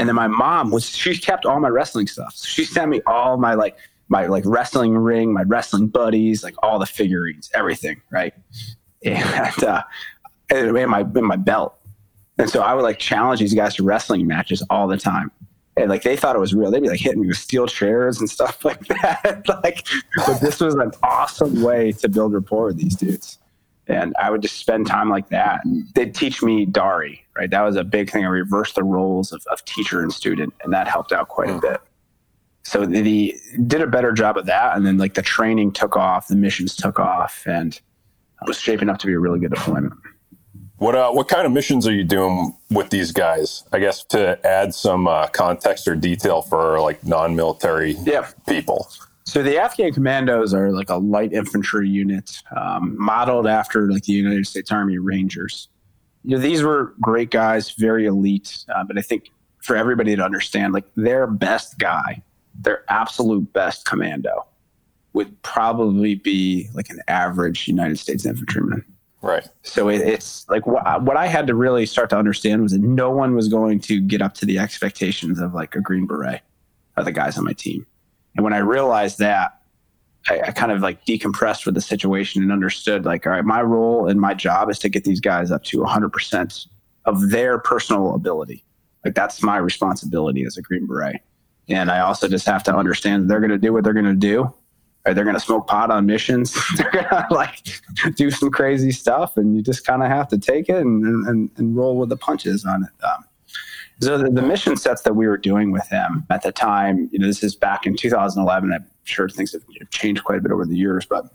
And then my mom was, she kept all my wrestling stuff. So she sent me all my like, my like wrestling ring, my wrestling buddies, like all the figurines, everything. Right. And, uh, and my, and my belt. And so I would like challenge these guys to wrestling matches all the time. And like they thought it was real. They'd be like hitting me with steel chairs and stuff like that. like, but this was an awesome way to build rapport with these dudes. And I would just spend time like that. And they'd teach me Dari, right? That was a big thing. I reversed the roles of, of teacher and student, and that helped out quite a hmm. bit. So the, the did a better job of that. And then like the training took off, the missions took off, and was shaping up to be a really good deployment. What uh, what kind of missions are you doing with these guys? I guess to add some uh, context or detail for like non-military yeah. people. So the Afghan commandos are like a light infantry unit, um, modeled after like the United States Army Rangers. You know, these were great guys, very elite. Uh, but I think for everybody to understand, like their best guy, their absolute best commando, would probably be like an average United States infantryman. Right. So it, it's like what, what I had to really start to understand was that no one was going to get up to the expectations of like a Green Beret of the guys on my team. And when I realized that, I, I, kind of like decompressed with the situation and understood like, all right, my role and my job is to get these guys up to 100% of their personal ability. Like that's my responsibility as a Green Beret. And I also just have to understand they're going to do what they're going to do or they're going to smoke pot on missions. they're going to like do some crazy stuff, and you just kind of have to take it and, and, and roll with the punches on it. Um, so the, the, mission sets that we were doing with them at the time, you know, this is back in 2011. I'm sure things have changed quite a bit over the years, but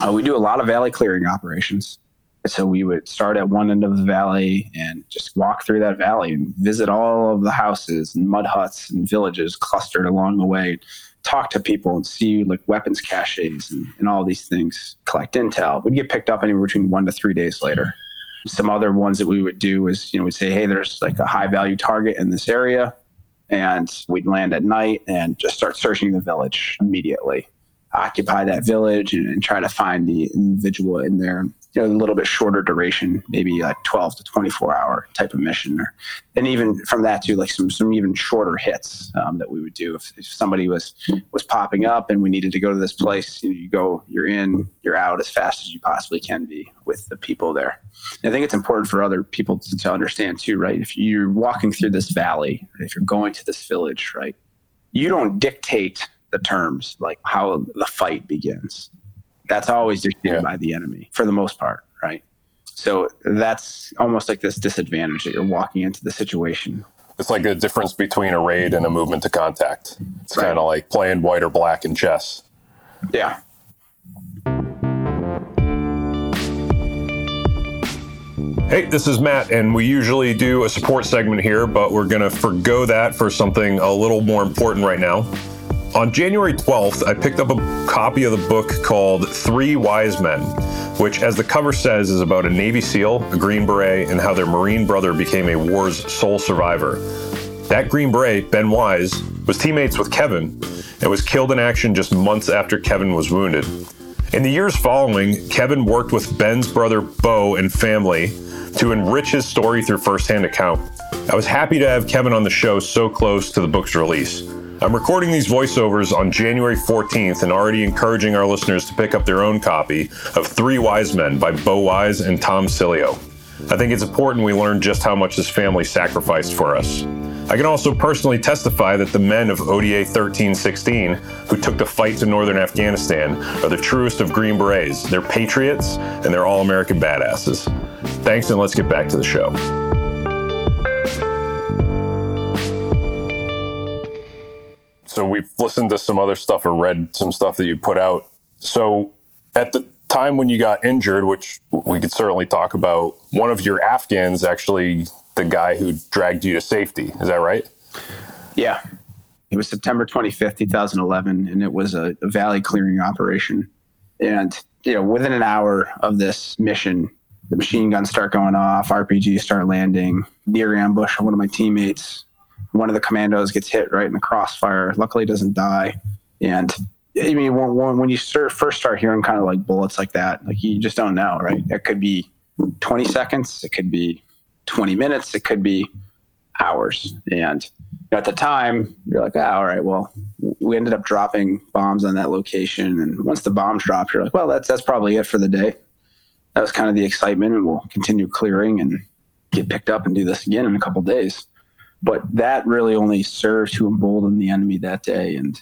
uh, we do a lot of valley clearing operations. So we would start at one end of the valley and just walk through that valley and visit all of the houses and mud huts and villages clustered along the way talk to people and see like weapons caches and, and all these things, collect intel. We'd get picked up anywhere between one to three days later. Some other ones that we would do is, you know, we'd say, hey, there's like a high value target in this area. And we'd land at night and just start searching the village immediately. Occupy that village and, and try to find the individual in there you know, a little bit shorter duration, maybe like 12 to 24 hour type of mission. Or, and even from that to like some, some even shorter hits um, that we would do. If, if, somebody was, was popping up and we needed to go to this place, you, know, you go, you're in, you're out as fast as you possibly can be with the people there. And I think it's important for other people to, to understand too, right? If you're walking through this valley, if you're going to this village, right, you don't dictate the terms like how the fight begins that's always dictated yeah. by the enemy for the most part, right? So that's almost like this disadvantage that you're walking into the situation. It's like a difference between a raid and a movement to contact. It's right. kind of like playing white or black in chess. Yeah. Hey, this is Matt, and we usually do a support segment here, but we're going to forego that for something a little more important right now. On January 12th, I picked up a copy of the book called Three Wise Men, which, as the cover says, is about a Navy SEAL, a Green Beret, and how their Marine brother became a war's sole survivor. That Green Beret, Ben Wise, was teammates with Kevin and was killed in action just months after Kevin was wounded. In the years following, Kevin worked with Ben's brother Bo and family to enrich his story through firsthand account. I was happy to have Kevin on the show so close to the book's release. I'm recording these voiceovers on January 14th and already encouraging our listeners to pick up their own copy of Three Wise Men by Bo Wise and Tom Sileo. I think it's important we learn just how much this family sacrificed for us. I can also personally testify that the men of ODA 1316 who took the fight to northern Afghanistan are the truest of Green Berets. They're patriots and they're all American badasses. Thanks, and let's get back to the show. So we've listened to some other stuff or read some stuff that you put out. So at the time when you got injured, which we could certainly talk about, one of your Afghans actually the guy who dragged you to safety. Is that right? Yeah. It was September 25th, 2011, and it was a, a valley clearing operation. And, you know, within an hour of this mission, the machine guns start going off, RPGs start landing, near ambush one of my teammates one of the commandos gets hit right in the crossfire. Luckily, doesn't die. And I mean, when, when you start, first start hearing kind of like bullets like that, like you just don't know, right? It could be 20 seconds, it could be 20 minutes, it could be hours. And at the time, you're like, oh, all right, well, we ended up dropping bombs on that location. And once the bombs dropped, you're like, well, that's, that's probably it for the day. That was kind of the excitement. And we'll continue clearing and get picked up and do this again in a couple days. But that really only served to embolden the enemy that day. And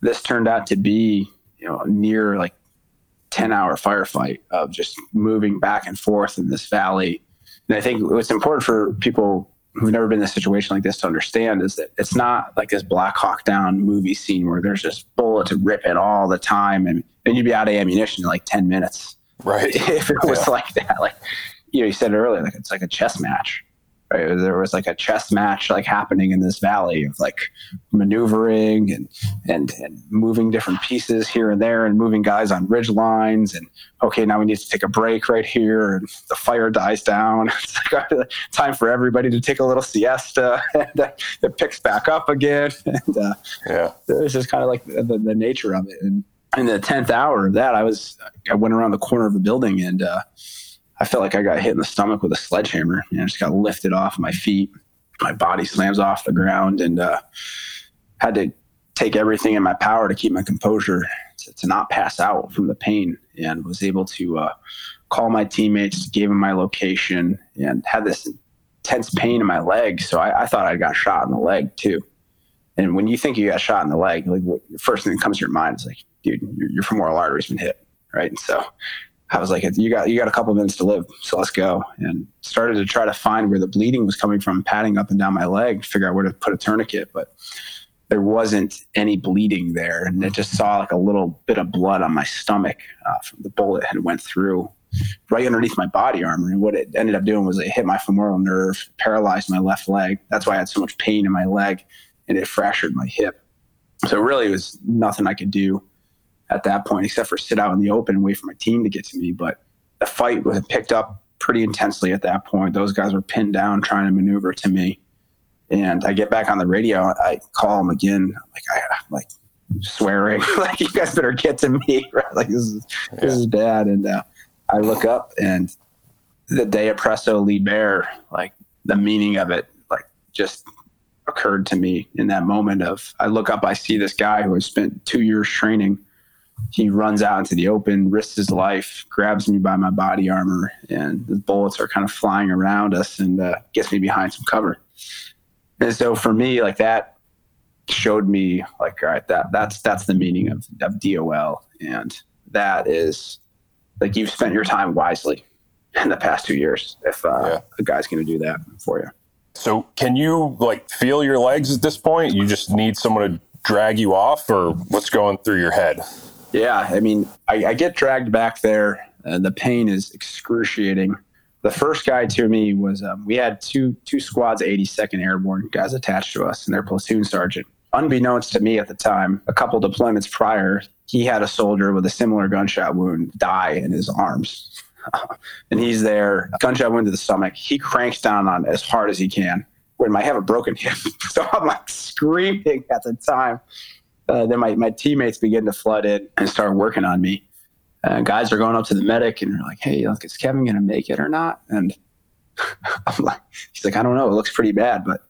this turned out to be, you know, near like 10 hour firefight of just moving back and forth in this valley. And I think what's important for people who've never been in a situation like this to understand is that it's not like this Black Hawk Down movie scene where there's just bullets ripping all the time and, and you'd be out of ammunition in like 10 minutes. Right. If it was yeah. like that, like, you know, you said earlier, like it's like a chess match. Right? There was like a chess match like happening in this valley of like maneuvering and, and and moving different pieces here and there and moving guys on ridge lines and okay now we need to take a break right here and the fire dies down. It's like uh, time for everybody to take a little siesta and uh, it picks back up again and uh, yeah. it's just kind of like the, the, nature of it. And in the 10th hour of that I was I went around the corner of the building and uh, I felt like I got hit in the stomach with a sledgehammer. Know, I just got lifted off my feet. My body slams off the ground and uh, had to take everything in my power to keep my composure to, to not pass out from the pain and was able to uh, call my teammates, gave them my location, and had this intense pain in my leg. So I, I thought I got shot in the leg too. And when you think you got shot in the leg, like the first thing that comes to your mind is like, dude, your, your femoral artery's been hit, right? And so I was like, you got you got a couple of minutes to live, so let's go. And started to try to find where the bleeding was coming from, patting up and down my leg, figure out where to put a tourniquet, but there wasn't any bleeding there, and it just saw like a little bit of blood on my stomach uh, from the bullet had went through right underneath my body armor. And what it ended up doing was it hit my femoral nerve, paralyzed my left leg. That's why I had so much pain in my leg, and it fractured my hip. So really, it was nothing I could do at that point, except for sit out in the open and wait for my team to get to me. But the fight was picked up pretty intensely at that point. Those guys were pinned down trying to maneuver to me. And I get back on the radio. I call them again. Like I am like swearing, like you guys better get to me. Right? Like this is yeah. this is bad. And uh, I look up and the De Oppresso Liber, like the meaning of it, like just occurred to me in that moment of I look up, I see this guy who has spent two years training he runs out into the open, risks his life, grabs me by my body armor, and the bullets are kind of flying around us and uh, gets me behind some cover. And so for me, like that showed me like, all right, that that's that's the meaning of, of DOL. And that is like you've spent your time wisely in the past two years if uh, yeah. a guy's going to do that for you. So can you like feel your legs at this point? You just need someone to drag you off or what's going through your head? Yeah, I mean, I, I get dragged back there. and the pain is excruciating. The first guy to me was um, we had two two squads, 82nd Airborne guys attached to us, and their platoon sergeant. Unbeknownst to me at the time, a couple deployments prior, he had a soldier with a similar gunshot wound die in his arms. and he's there, gunshot wound to the stomach. He cranks down on as hard as he can. When I have a broken hip, so I'm like screaming at the time uh, then my, my teammates begin to flood in and start working on me. Uh, guys are going up to the medic and they're like, "Hey, look, is Kevin going to make it or not?" And I'm like, "He's like, I don't know. It looks pretty bad, but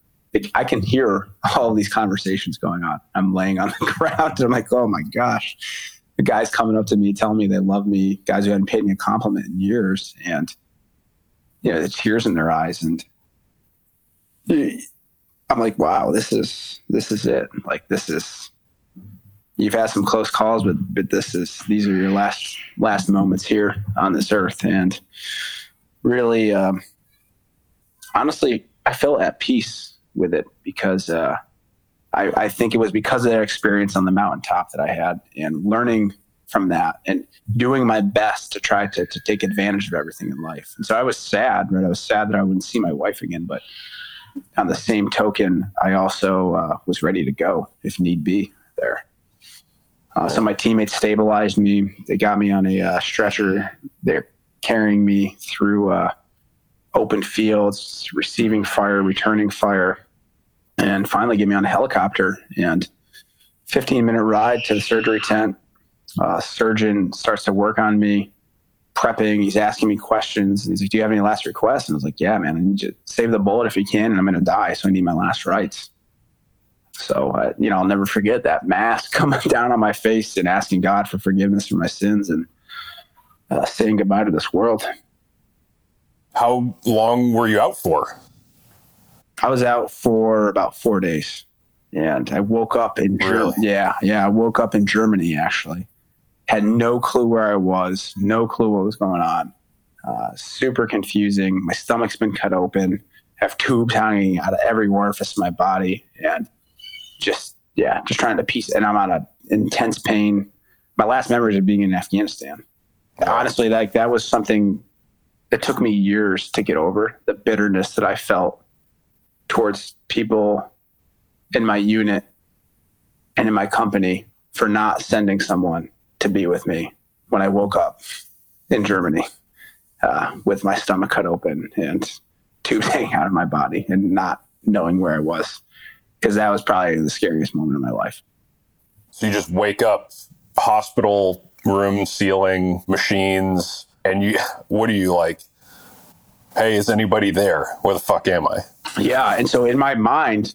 I can hear all these conversations going on. I'm laying on the ground. And I'm like, oh my gosh." The guys coming up to me telling me they love me. Guys who hadn't paid me a compliment in years, and you know, the tears in their eyes, and I'm like, wow, this is this is it. Like this is you've had some close calls, but but this is these are your last last moments here on this earth, and really, um, honestly, I felt at peace with it because uh, I, I think it was because of that experience on the mountaintop that I had and learning from that and doing my best to try to, to take advantage of everything in life. And so I was sad, right? I was sad that I wouldn't see my wife again, but on the same token, I also uh, was ready to go if need be there. Uh, so my teammates stabilized me. They got me on a uh, stretcher. They're carrying me through uh, open fields, receiving fire, returning fire. and finally get me on a helicopter and 15 minute ride to the surgery tent. Uh, surgeon starts to work on me, prepping. He's asking me questions. He's like, "Do you have any last requests?" And I was like, "Yeah, man. I need to save the bullet if you can, and I'm going to die, so I need my last rites." So, uh, you know, I'll never forget that mask coming down on my face and asking God for forgiveness for my sins and uh, saying goodbye to this world. How long were you out for? I was out for about four days, and I woke up in really? yeah, yeah. I woke up in Germany actually. Had no clue where I was, no clue what was going on. Uh, super confusing. My stomach's been cut open. I have tubes hanging out of every orifice of my body, and just yeah, just trying to piece. And I'm out of intense pain. My last memories of being in Afghanistan. Honestly, like that was something it took me years to get over the bitterness that I felt towards people in my unit and in my company for not sending someone to be with me when I woke up in Germany uh, with my stomach cut open and tubes hanging out of my body and not knowing where I was. Because that was probably the scariest moment of my life. So you just wake up, hospital room ceiling, machines, and you, what are you like? Hey, is anybody there? Where the fuck am I? Yeah, and so in my mind,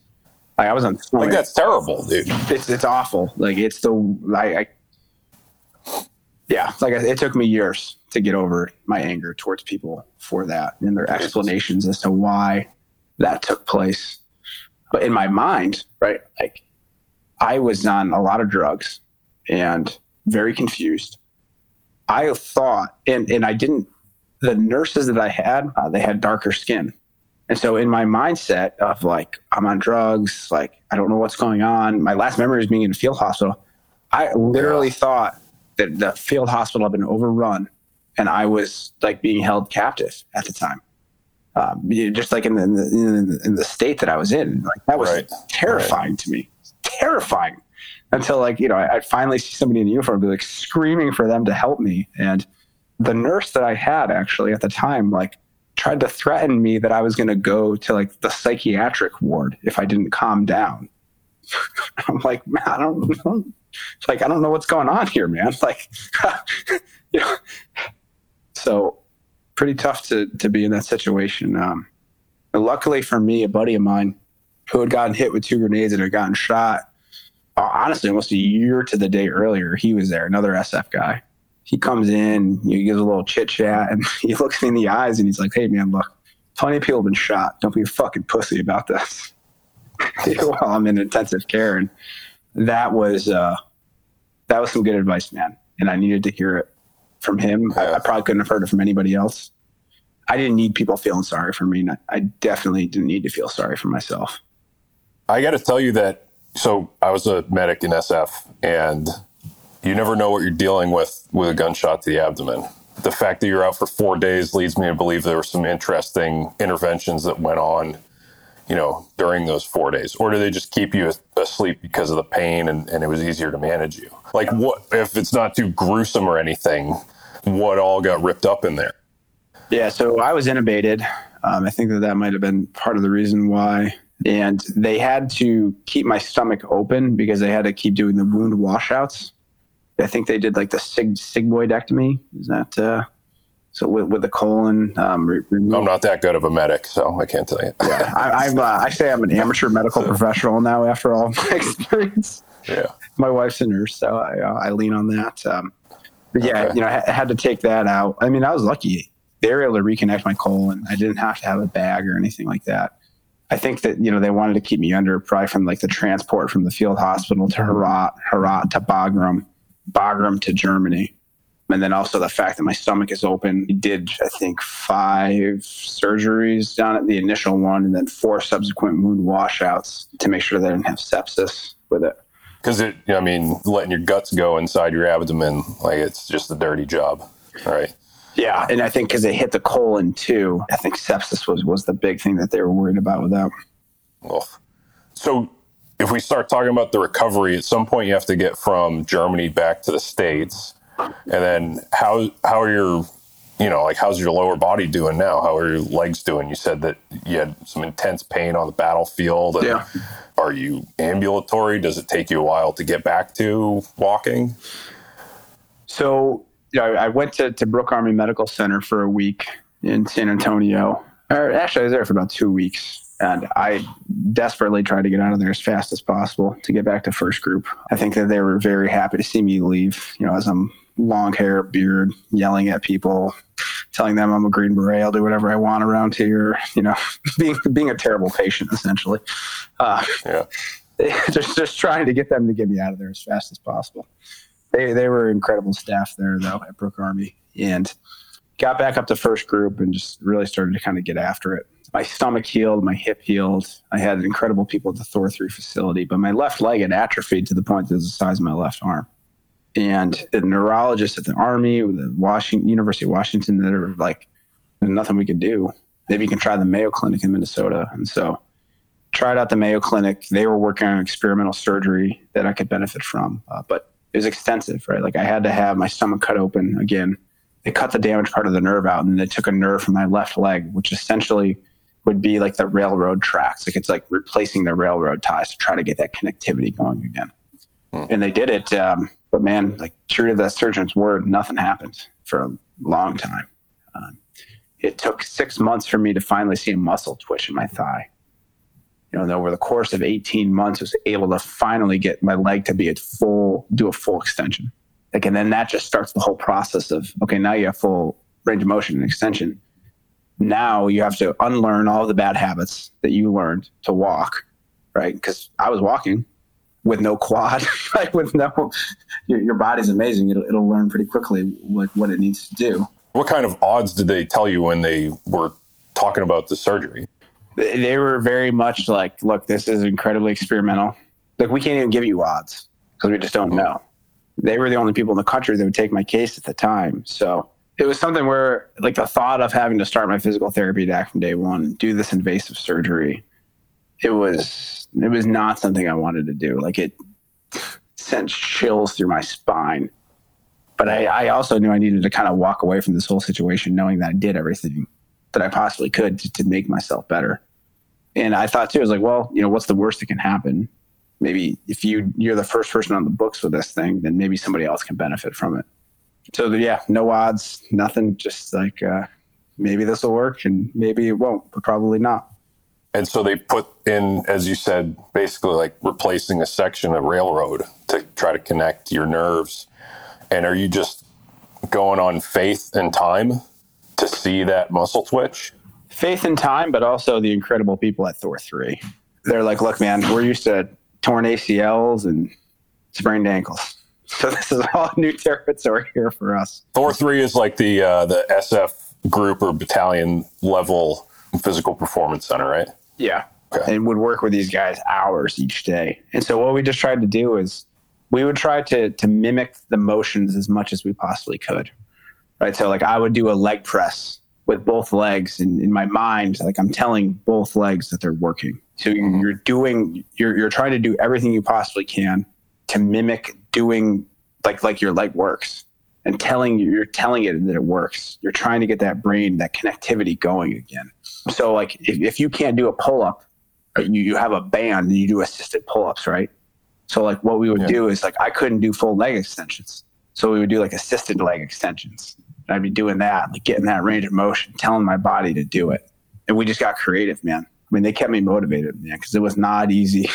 like I was on. Like that's terrible, dude. It's it's awful. Like it's the like I, yeah, like it took me years to get over my anger towards people for that and their explanations as to why that took place. But in my mind, right, like I was on a lot of drugs and very confused. I thought, and and I didn't. The nurses that I had, uh, they had darker skin, and so in my mindset of like, I'm on drugs, like, I don't know what's going on. My last memory is being in a field hospital. I literally thought that the field hospital had been overrun and I was like being held captive at the time. Um, just like in the, in the, in the state that I was in, like that was right. terrifying right. to me, terrifying until like, you know, I, would finally see somebody in uniform be like screaming for them to help me. And the nurse that I had actually at the time, like tried to threaten me that I was going to go to like the psychiatric ward if I didn't calm down. I'm like, man, I don't know. Like, I don't know what's going on here, man. Like, you know, so pretty tough to, to be in that situation. Um, luckily for me, a buddy of mine who had gotten hit with two grenades and had gotten shot, uh, honestly, almost a year to the day earlier, he was there, another SF guy he comes in, he gives a little chit chat, and he looks me in the eyes and he's like, "Hey, man, look, plenty of people have been shot. Don't be a fucking pussy about this." While I'm in intensive care, and that was uh, that was some good advice, man. And I needed to hear it from him. I, I probably couldn't have heard it from anybody else. I didn't need people feeling sorry for me. I definitely didn't need to feel sorry for myself. I got to tell you that. So I was a medic in SF, and you never know what you're dealing with with a gunshot to the abdomen. The fact that you're out for four days leads me to believe there were some interesting interventions that went on, you know, during those four days. Or do they just keep you asleep because of the pain and, and it was easier to manage you? Like, what if it's not too gruesome or anything? What all got ripped up in there? Yeah, so I was intubated. Um, I think that that might have been part of the reason why. And they had to keep my stomach open because they had to keep doing the wound washouts. I think they did like the sig- sigmoidectomy. Is that uh, so with, with the colon? Um, re- I'm not that good of a medic, so I can't tell you. yeah, I, I'm, uh, I say I'm an amateur medical professional now after all my experience. Yeah, my wife's a nurse, so I, uh, I lean on that. Um, but yeah, okay. you know, I had to take that out. I mean, I was lucky; they were able to reconnect my colon. I didn't have to have a bag or anything like that. I think that you know they wanted to keep me under probably from like the transport from the field hospital to Herat, Herat to Bagram Bagram to Germany. And then also the fact that my stomach is open. He did, I think, five surgeries down at the initial one and then four subsequent wound washouts to make sure that I didn't have sepsis with it. Because it, I mean, letting your guts go inside your abdomen, like it's just a dirty job, right? Yeah, and I think because it hit the colon too, I think sepsis was was the big thing that they were worried about with that. Well, so if we start talking about the recovery, at some point you have to get from Germany back to the States. And then how how are your you know, like how's your lower body doing now? How are your legs doing? You said that you had some intense pain on the battlefield. yeah. Are you ambulatory? Does it take you a while to get back to walking? So, you know, I went to, to Brooke Army Medical Center for a week in San Antonio. Or actually, I was there for about two weeks. And I desperately tried to get out of there as fast as possible to get back to first group. I think that they were very happy to see me leave, you know, as I'm long hair, beard, yelling at people, telling them I'm a Green Beret, I'll do whatever I want around here, you know, being being a terrible patient essentially. Uh, Yeah. just just trying to get them to get me out of there as fast as possible. They they were incredible staff there though at Brooke Army and got back up to first group and just really started to kind of get after it. My stomach healed, my hip healed. I had incredible people at the Thor 3 facility, but my left leg had atrophied to the point that it was the size of my left arm. And the neurologists at the Army, the Washington University of Washington, that are like, nothing we could do. Maybe you can try the Mayo Clinic in Minnesota. And so tried out the Mayo Clinic. They were working on experimental surgery that I could benefit from, uh, but it was extensive, right? Like I had to have my stomach cut open again. They cut the damaged part of the nerve out, and then they took a nerve from my left leg, which essentially would be like the railroad tracks. Like it's like replacing the railroad ties to try to get that connectivity going again. And they did it, um, but man, like true to that surgeon's word, nothing happened for a long time. Um, it took six months for me to finally see a muscle twitch in my thigh you know, and over the course of 18 months, I was able to finally get my leg to be at full, do a full extension. Like, and then that just starts the whole process of, okay, now you have full range of motion and extension. Now you have to unlearn all the bad habits that you learned to walk, right? Because I was walking with no quad, like with no, your, your body's amazing. It'll, it'll learn pretty quickly what, what it needs to do. What kind of odds did they tell you when they were talking about the surgery? they they were very much like, look, this is incredibly experimental. Like, we can't even give you odds because we just don't mm-hmm. know. They were the only people in the country that would take my case at the time. So it was something where, like, the thought of having to start my physical therapy back from day one, do this invasive surgery, it was it was not something I wanted to do. Like, it sent chills through my spine. But I, I also knew I needed to kind of walk away from this whole situation, knowing that I did everything that I possibly could to, to make myself better. And I thought too, I was like, well, you know, what's the worst that can happen? Maybe if you you're the first person on the books with this thing, then maybe somebody else can benefit from it. So yeah, no odds, nothing. Just like uh, maybe this will work, and maybe it won't, but probably not. And so they put in, as you said, basically like replacing a section of railroad to try to connect your nerves. And are you just going on faith and time to see that muscle twitch? Faith and time, but also the incredible people at Thor three. They're like, look, man, we're used to torn ACLs and sprained ankles. So this is all new territory here for us. Thor three is like the uh, the SF group or battalion level physical performance center, right? Yeah. Okay. And would work with these guys hours each day. And so what we just tried to do is we would try to to mimic the motions as much as we possibly could. Right. So like I would do a leg press with both legs and in my mind, like I'm telling both legs that they're working. So you're mm-hmm. you're doing you're you're trying to do everything you possibly can to mimic doing like like your leg works and telling you you're telling it that it works. You're trying to get that brain, that connectivity going again. So like if, if you can't do a pull up, you, you have a band and you do assisted pull ups, right? So like what we would Yeah. do is like I couldn't do full leg extensions. So we would do like assisted leg extensions. And I'd be doing that, like getting that range of motion, telling my body to do it. And we just got creative, man. I mean, they kept me motivated, man, because it was not easy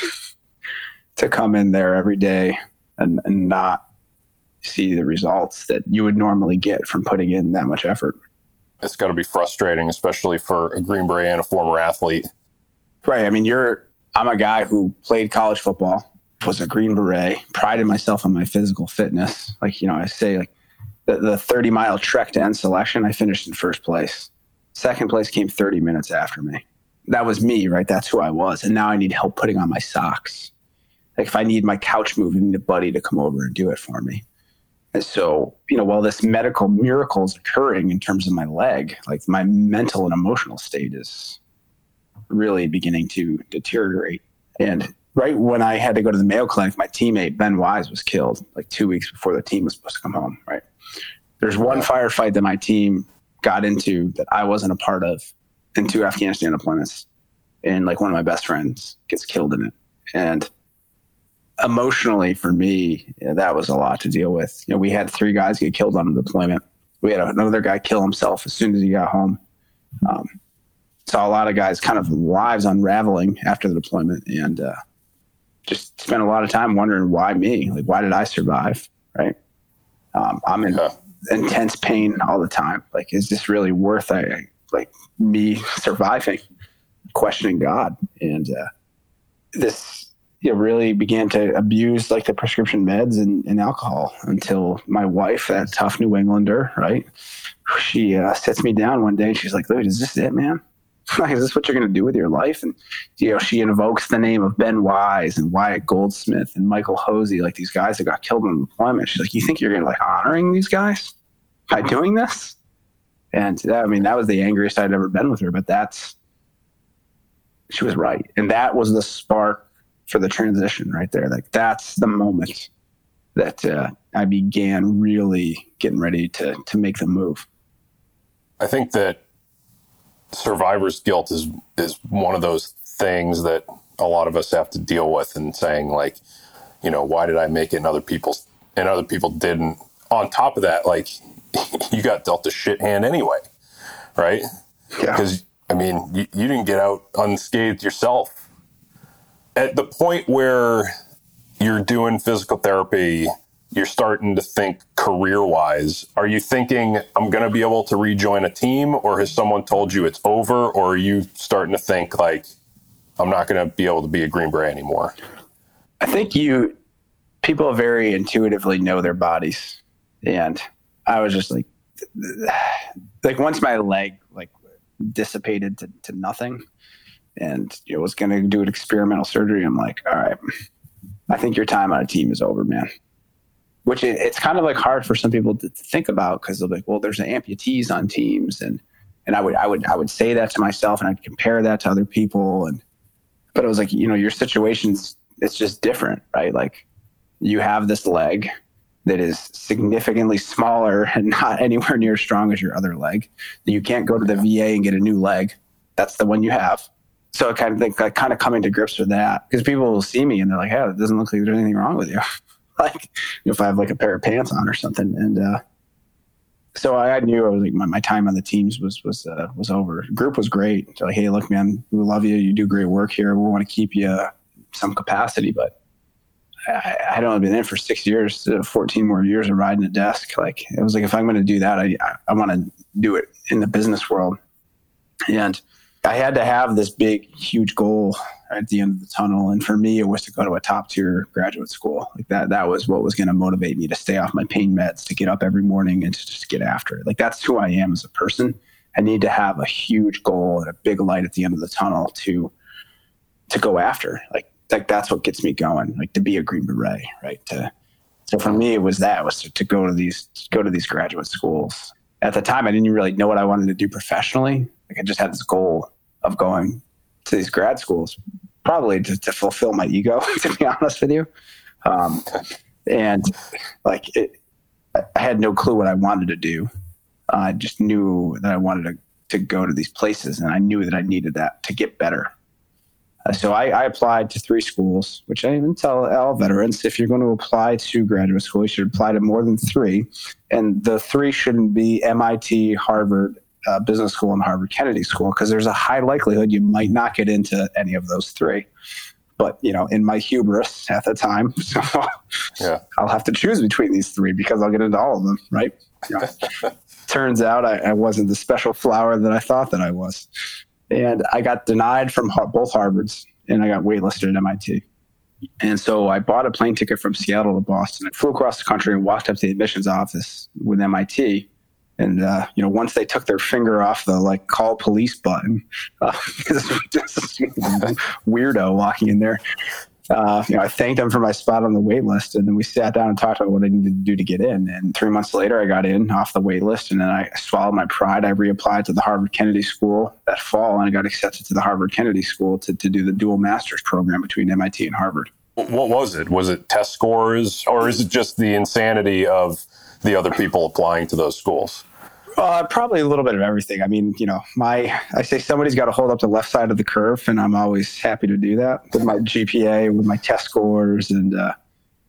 to come in there every day and, and not see the results that you would normally get from putting in that much effort. It's got to be frustrating, especially for a Green Beret and a former athlete. Right. I mean, you're, I'm a guy who played college football, was a Green Beret, prided myself on my physical fitness. Like, you know, I say, like, the, the 30 mile trek to end selection, I finished in first place. Second place came 30 minutes after me. That was me, right? That's who I was. And now I need help putting on my socks. Like, if I need my couch moved, I need a buddy to come over and do it for me. And so, you know, while this medical miracle is occurring in terms of my leg, like my mental and emotional state is really beginning to deteriorate. And right when I had to go to the Mayo Clinic, my teammate Ben Wise was killed like two weeks before the team was supposed to come home. Right. There's one firefight that my team got into that I wasn't a part of in two Afghanistan deployments. And like one of my best friends gets killed in it. And emotionally for me, you know, that was a lot to deal with. You know, we had three guys get killed on the deployment. We had another guy kill himself as soon as he got home. Um, saw a lot of guys kind of lives unraveling after the deployment and uh, just spent a lot of time wondering why me? Like, why did I survive? Right. Um, I'm in intense pain all the time. Like, is this really worth I, like me surviving? Questioning God. And uh, this you know, really began to abuse like the prescription meds and, and alcohol until my wife, that tough New Englander, right? She uh, sits me down one day and she's like, "Dude, is this it, man? like, is this what you're going to do with your life?" And you know, she invokes the name of Ben Wise and Wyatt Goldsmith and Michael Hosey, like these guys that got killed in deployment. She's like, "You think you're going to like honoring these guys by doing this?" And that, I mean, that was the angriest I'd ever been with her. But that's she was right, and that was the spark for the transition right there. Like that's the moment that uh, I began really getting ready to to make the move. I think that survivor's guilt is is one of those things that a lot of us have to deal with and saying like, you know, why did I make it and other people's and other people didn't. On top of that, like you got dealt a shit hand anyway, right? Because I mean, you, you didn't get out unscathed yourself at the point where you're doing physical therapy, you're starting to think career wise. Are you thinking, I'm going to be able to rejoin a team, or has someone told you it's over, or are you starting to think, like, I'm not going to be able to be a Green Beret anymore? I think you, people very intuitively know their bodies. And I was just like, like once my leg like dissipated to, to nothing, and you know, was going to do an experimental surgery. I'm like, all right, I think your time on a team is over, man. Which it, it's kind of like hard for some people to think about because they'll be like, well, there's amputees on teams, and and I would I would I would say that to myself, and I'd compare that to other people, and but it was like, you know, your situation's it's just different, right? Like you have this leg that is significantly smaller and not anywhere near as strong as your other leg. You can't go to the VA and get a new leg. That's the one you have so I kind of think like kind of coming to grips with that because people will see me and they're like, "Hey, it doesn't look like there's anything wrong with you." like if I have like a pair of pants on or something, and uh, so I, I, knew I was like my, my time on the teams was was uh, was over. Group was great. They're like, "Hey, look, man, we love you. You do great work here. We want to keep you uh, some capacity, but." I, I don't have been in for six years, uh, 14 more years of riding a desk. Like it was like, if I'm going to do that, I, I, I want to do it in the business world. And I had to have this big, huge goal at the end of the tunnel. And for me, it was to go to a top tier graduate school. Like that, that was what was going to motivate me to stay off my pain meds, to get up every morning and to just get after it. Like that's who I am as a person. I need to have a huge goal and a big light at the end of the tunnel to, to go after. Like, like that's what gets me going, like to be a green beret, right? To, so for me, it was that was to, to go to these, go to these graduate schools. At the time, I didn't really know what I wanted to do professionally. Like I just had this goal of going to these grad schools, probably to, to fulfill my ego, to be honest with you. Um, and like, it, I had no clue what I wanted to do. I just knew that I wanted to, to go to these places, and I knew that I needed that to get better. Uh, so I, I, applied to three schools, which I even tell all veterans if you're going to apply to graduate school, you should apply to more than three. And the three shouldn't be MIT, Harvard, uh, business school and Harvard Kennedy School because there's a high likelihood you might not get into any of those three. But you know, in my hubris at the time, so yeah. I'll have to choose between these three because I'll get into all of them, right? You know, turns out I, I wasn't the special flower that I thought that I was, and I got denied from both Harvards, and I got waitlisted at MIT. And so I bought a plane ticket from Seattle to Boston. I flew across the country and walked up to the admissions office with MIT and uh, you know once they took their finger off the like call police button uh, just weirdo walking in there uh, you know i thanked them for my spot on the wait list and then we sat down and talked about what i needed to do to get in. And three months later i got in off the wait list and then i swallowed my pride. I reapplied to the harvard kennedy school that fall and i got accepted to the harvard kennedy school to, to do the dual master's program between mit and harvard. What was it? Was it test scores or is it just the insanity of the other people applying to those schools? Uh, probably a little bit of everything. I mean, you know, my I say somebody's got to hold up the left side of the curve, and I'm always happy to do that with my GPA, with my test scores, and uh,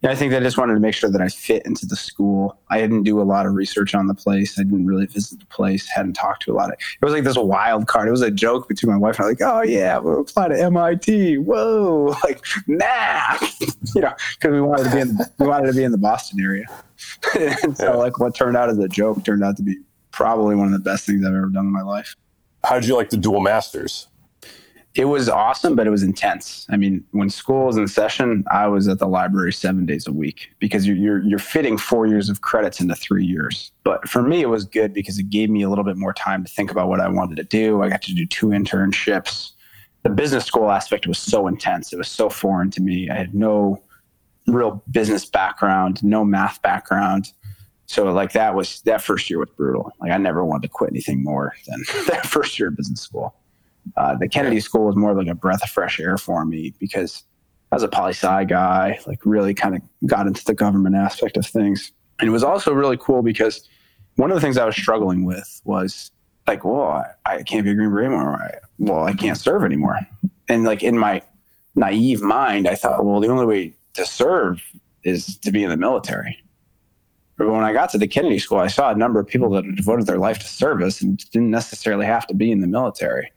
yeah, I think they just wanted to make sure that I fit into the school. I didn't do a lot of research on the place. I didn't really visit the place. Hadn't talked to a lot of. It was like this wild card. It was a joke between my wife and I. Like, oh yeah, we'll apply to MIT. Whoa, like math. you know, because we wanted to be in we wanted to be in the Boston area. and so, like, what turned out as a joke turned out to be probably one of the best things I've ever done in my life. How did you like the dual masters? It was awesome, but it was intense. I mean, when school was in session, I was at the library seven days a week because you're, you're, you're fitting four years of credits into three years. But for me, it was good because it gave me a little bit more time to think about what I wanted to do. I got to do two internships. The business school aspect was so intense; it was so foreign to me. I had no real business background, no math background. So like that was that first year was brutal. Like I never wanted to quit anything more than that first year of business school. Uh, the Kennedy School was more like a breath of fresh air for me because I was a poli sci guy, like really kind of got into the government aspect of things. And it was also really cool because one of the things I was struggling with was like, well, I, I can't be a Green Beret anymore. I, well, I can't serve anymore. And like in my naive mind, I thought, well, the only way to serve is to be in the military. But when I got to the Kennedy School, I saw a number of people that had devoted their life to service and didn't necessarily have to be in the military.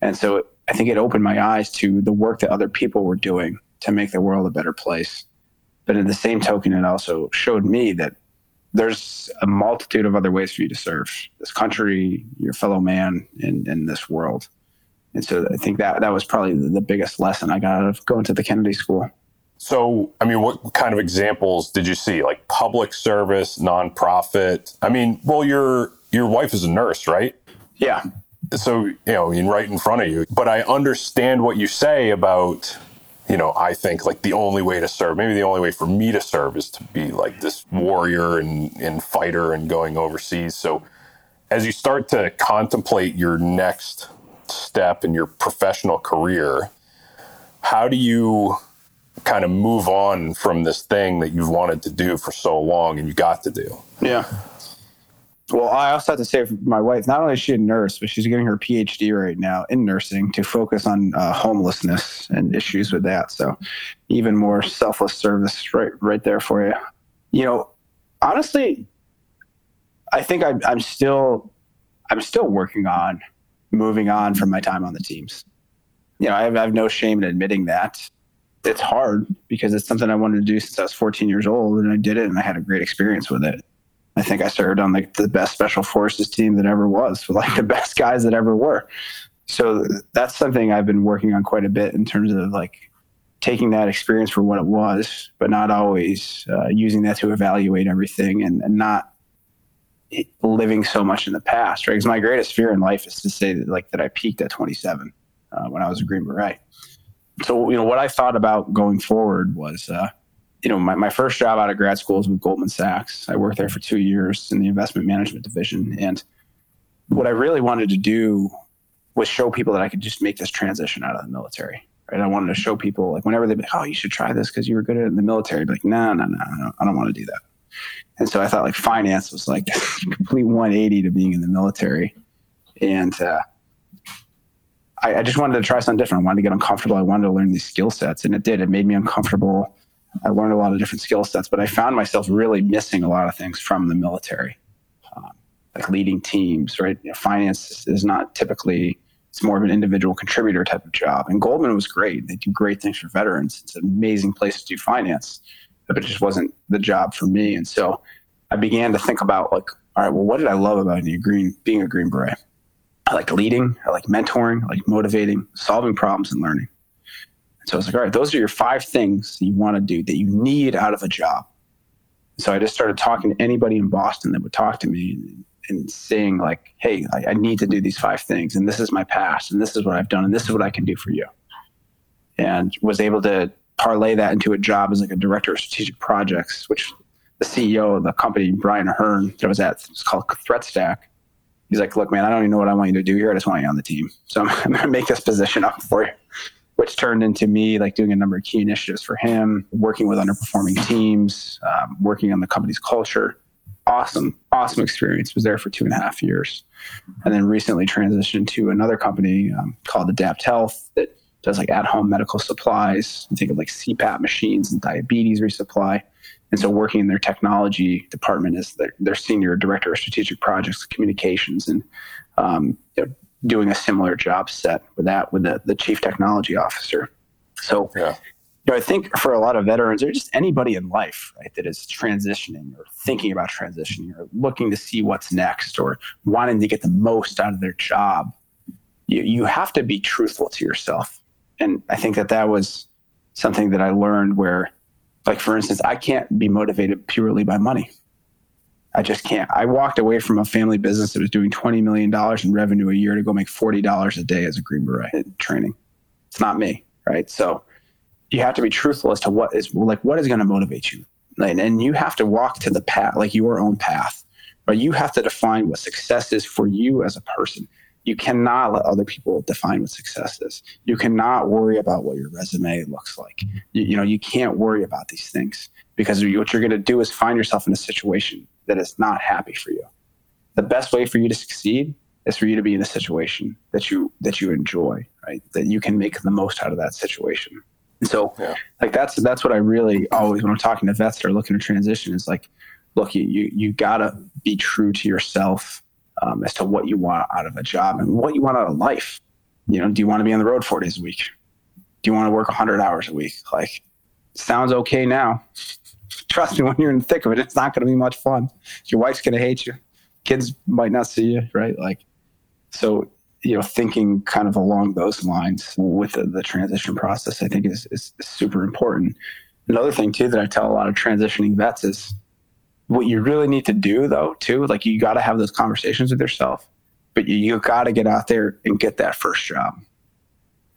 And so I think it opened my eyes to the work that other people were doing to make the world a better place. But in the same token, it also showed me that there's a multitude of other ways for you to serve this country, your fellow man, in, in this world. And so I think that that was probably the biggest lesson I got out of going to the Kennedy School. So, I mean, what kind of examples did you see? Like public service, nonprofit? I mean, well, your your wife is a nurse, right? Yeah so you know in right in front of you. But i understand what you say about you know i think like the only way to serve maybe the only way for me to serve is to be like this warrior and, and fighter and going overseas. So as you start to contemplate your next step in your professional career how do you kind of move on from this thing that you've wanted to do for so long and you got to do? Yeah well, I also have to say, my wife, not only is she a nurse, but she's getting her PhD right now in nursing to focus on uh, homelessness and issues with that. So, even more selfless service right, right there for you. You know, honestly, I think I'm, I'm still, I'm still working on moving on from my time on the teams. You know, I have, I have no shame in admitting that. It's hard because it's something I wanted to do since I was 14 years old, and I did it, and I had a great experience with it. I think I served on like the best special forces team that ever was, with like the best guys that ever were. So that's something I've been working on quite a bit in terms of like taking that experience for what it was, but not always uh, using that to evaluate everything and, and, not living so much in the past, right? Because my greatest fear in life is to say that like that I peaked at 27 uh, when I was a Green Beret. So you know what I thought about going forward was uh, you know, my, my first job out of grad school was with Goldman Sachs. I worked there for two years in the investment management division. And what I really wanted to do was show people that I could just make this transition out of the military. Right. I wanted to show people like whenever they'd be like, oh, you should try this because you were good at it in the military. I'd be like, no, no, no, I don't want to do that. And so I thought like finance was like complete 180 to being in the military. And uh, I, I, just wanted to try something different. I wanted to get uncomfortable. I wanted to learn these skill sets. And it did. It made me uncomfortable I learned a lot of different skill sets, but I found myself really missing a lot of things from the military, um, like leading teams. Right, you know, finance is not typically it's more of an individual contributor type of job. And Goldman was great; they do great things for veterans. It's an amazing place to do finance, but it just wasn't the job for me. And so I began to think about like, all right, well, what did I love about being a green being a green beret? I like leading, I like mentoring, I like motivating, solving problems, and learning. So I was like, all right, those are your five things you want to do that you need out of a job. So I just started talking to anybody in Boston that would talk to me and, saying like, hey, I, I need to do these five things, and this is my past, and this is what I've done, and this is what I can do for you. And was able to parlay that into a job as like a director of strategic projects, which the CEO of the company, Brian Ahern, that I was at, it's called Threat Stack. He's like, look, man, I don't even know what I want you to do here. I just want you on the team. So I'm, I'm going to make this position up for you which turned into me like doing a number of key initiatives for him, working with underperforming teams, um, working on the company's culture. awesome, awesome experience. Was there for two and a half years, and then recently transitioned to another company um, called AdaptHealth that does like at-home medical supplies. think of like CPAP machines and diabetes resupply. And so, working in their technology department as their, their senior director of strategic projects, communications, and um, you doing a similar job set with that with the, the chief technology officer. So, yeah. you know, I think for a lot of veterans or just anybody in life, right, that is transitioning or thinking about transitioning or looking to see what's next or wanting to get the most out of their job, you, you have to be truthful to yourself. And I think that that was something that I learned where, like, for instance, I can't be motivated purely by money. I just can't. I walked away from a family business that was doing $20 million in revenue a year to go make $40 a day as a Green Beret training. It's not me, right? So you have to be truthful as to what is like, what is going to motivate you? And you have to walk to the path, like your own path, right? You have to define what success is for you as a person. You cannot let other people define what success is. You cannot worry about what your resume looks like. Mm-hmm. You, you know, you can't worry about these things because what you're going to do is find yourself in a situation that is not happy for you. The best way for you to succeed is for you to be in a situation that you that you enjoy, right? That you can make the most out of that situation. And so, yeah. like that's that's what I really always when I'm talking to vets that are looking to transition is like, look, you you, you gotta be true to yourself um, as to what you want out of a job and what you want out of life. You know, do you want to be on the road four days a week? Do you want to work 100 hours a week? Like, sounds okay now. Trust me, when you're in the thick of it, it's not going to be much fun. Your wife's going to hate you. Kids might not see you, right? Like, so you know, thinking kind of along those lines with the, the transition process, I think is, is super important. Another thing too that I tell a lot of transitioning vets is what you really need to do though too like you got to have those conversations with yourself but you, you got to get out there and get that first job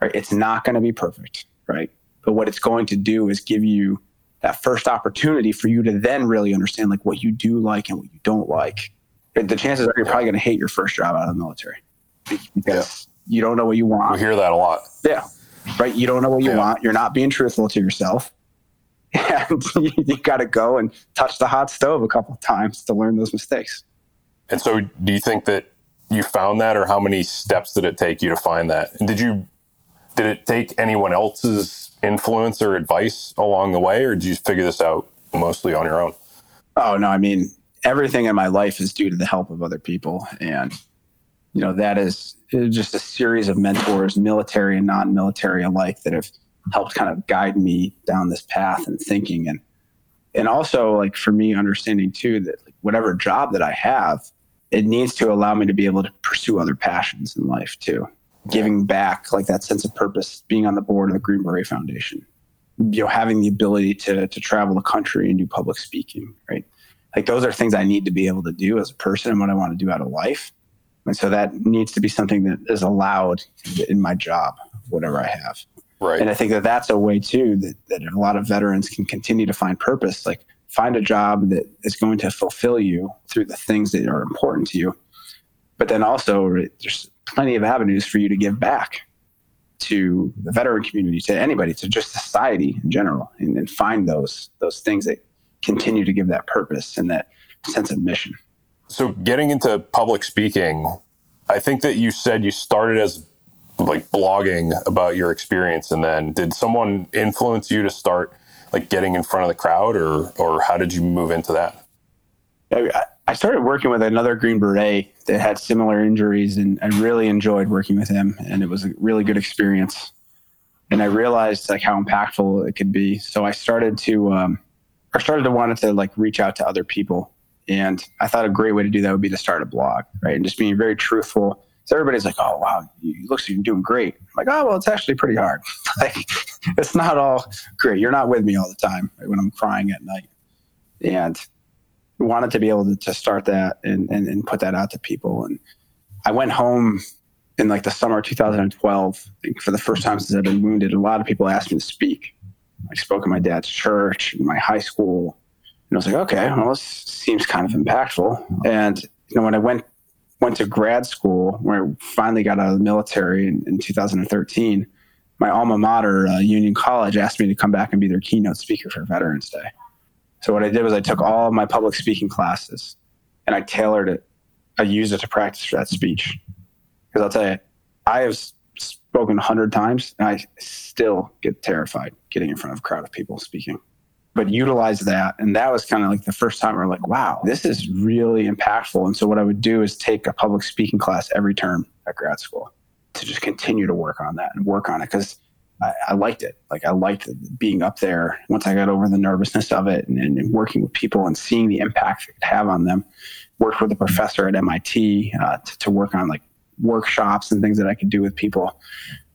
right it's not going to be perfect right but what it's going to do is give you that first opportunity for you to then really understand like what you do like and what you don't like. The chances are you're probably going to hate your first job out of the military. Because yeah. you don't know what you want. We hear that a lot. Yeah. Right? You don't know what you yeah. want. You're not being truthful to yourself. And you, got to go and touch the hot stove a couple of times to learn those mistakes. And so, do you think that you found that, or how many steps did it take you to find that? And did you did it take anyone else's influence or advice along the way, or did you figure this out mostly on your own? Oh no, I mean everything in my life is due to the help of other people, and you know that is just a series of mentors, military and non-military alike, that have helped kind of guide me down this path and thinking and and also like for me understanding too that like, whatever job that I have, it needs to allow me to be able to pursue other passions in life too. Giving back, like that sense of purpose, being on the board of the Green Beret Foundation, you know, having the ability to to travel the country and do public speaking, right? Like those are things I need to be able to do as a person and what I want to do out of life. And so that needs to be something that is allowed in my job, whatever I have. Right. And I think that that's a way too that, that a lot of veterans can continue to find purpose, like find a job that is going to fulfill you through the things that are important to you. But then also, there's plenty of avenues for you to give back to the veteran community, to anybody, to just society in general, and, and find those those things that continue to give that purpose and that sense of mission. So, getting into public speaking, I think that you said you started as like blogging about your experience and then did someone influence you to start like getting in front of the crowd or or how did you move into that i started working with another green beret that had similar injuries and i really enjoyed working with him and it was a really good experience and i realized like how impactful it could be so i started to um, i started to want to like reach out to other people and i thought a great way to do that would be to start a blog right and just being very truthful so everybody's like, "Oh wow, you looks like you're doing great." I'm like, "Oh well, it's actually pretty hard. like, it's not all great. You're not with me all the time right, when I'm crying at night." And wanted to be able to, to start that and, and, and put that out to people. And I went home in like the summer of 2012 for the first time since I've been wounded. A lot of people asked me to speak. I spoke at my dad's church, my high school, and I was like, okay, well, this seems kind of impactful. And you know, when I went went to grad school where I finally got out of the military in, in 2013, my alma mater, uh, Union College, asked me to come back and be their keynote speaker for Veterans Day. So what I did was I took all of my public speaking classes and I tailored it. I used it to practice for that speech. Because I'll tell you, I have spoken a hundred times and I still get terrified getting in front of a crowd of people speaking. But utilize that. And that was kind of like the first time we're like, wow, this is really impactful. And so what I would do is take a public speaking class every term at grad school to just continue to work on that and work on it. Because I, I, liked it. Like I liked being up there once I got over the nervousness of it and, and working with people and seeing the impact it could have on them. Worked with a professor at MIT uh, to, to, work on like workshops and things that I could do with people.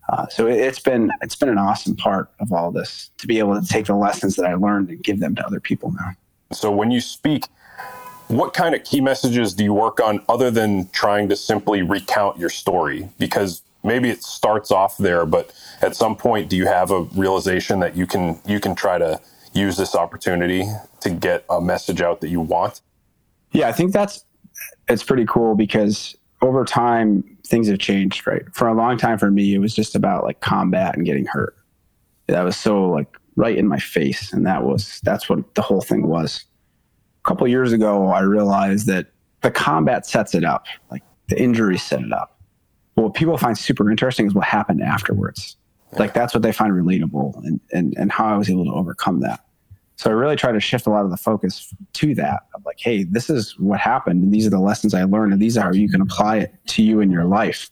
Uh, so it, it's been it's been an awesome part of all this to be able to take the lessons that I learned and give them to other people now. So when you speak, what kind of key messages do you work on other than trying to simply recount your story? Because maybe it starts off there, but at some point, do you have a realization that you can you can try to use this opportunity to get a message out that you want? Yeah, I think that's it's pretty cool because over time things have changed. Right, for a long time for me, it was just about like combat and getting hurt. That was so like right in my face, and that was that's what the whole thing was. A couple years ago, I realized that the combat sets it up, like the injuries set it up what people find super interesting is what happened afterwards. Yeah. Like that's what they find relatable and, and, and how I was able to overcome that. So I really try to shift a lot of the focus to that of like, hey, this is what happened and these are the lessons I learned and these are how you can apply it to you in your life.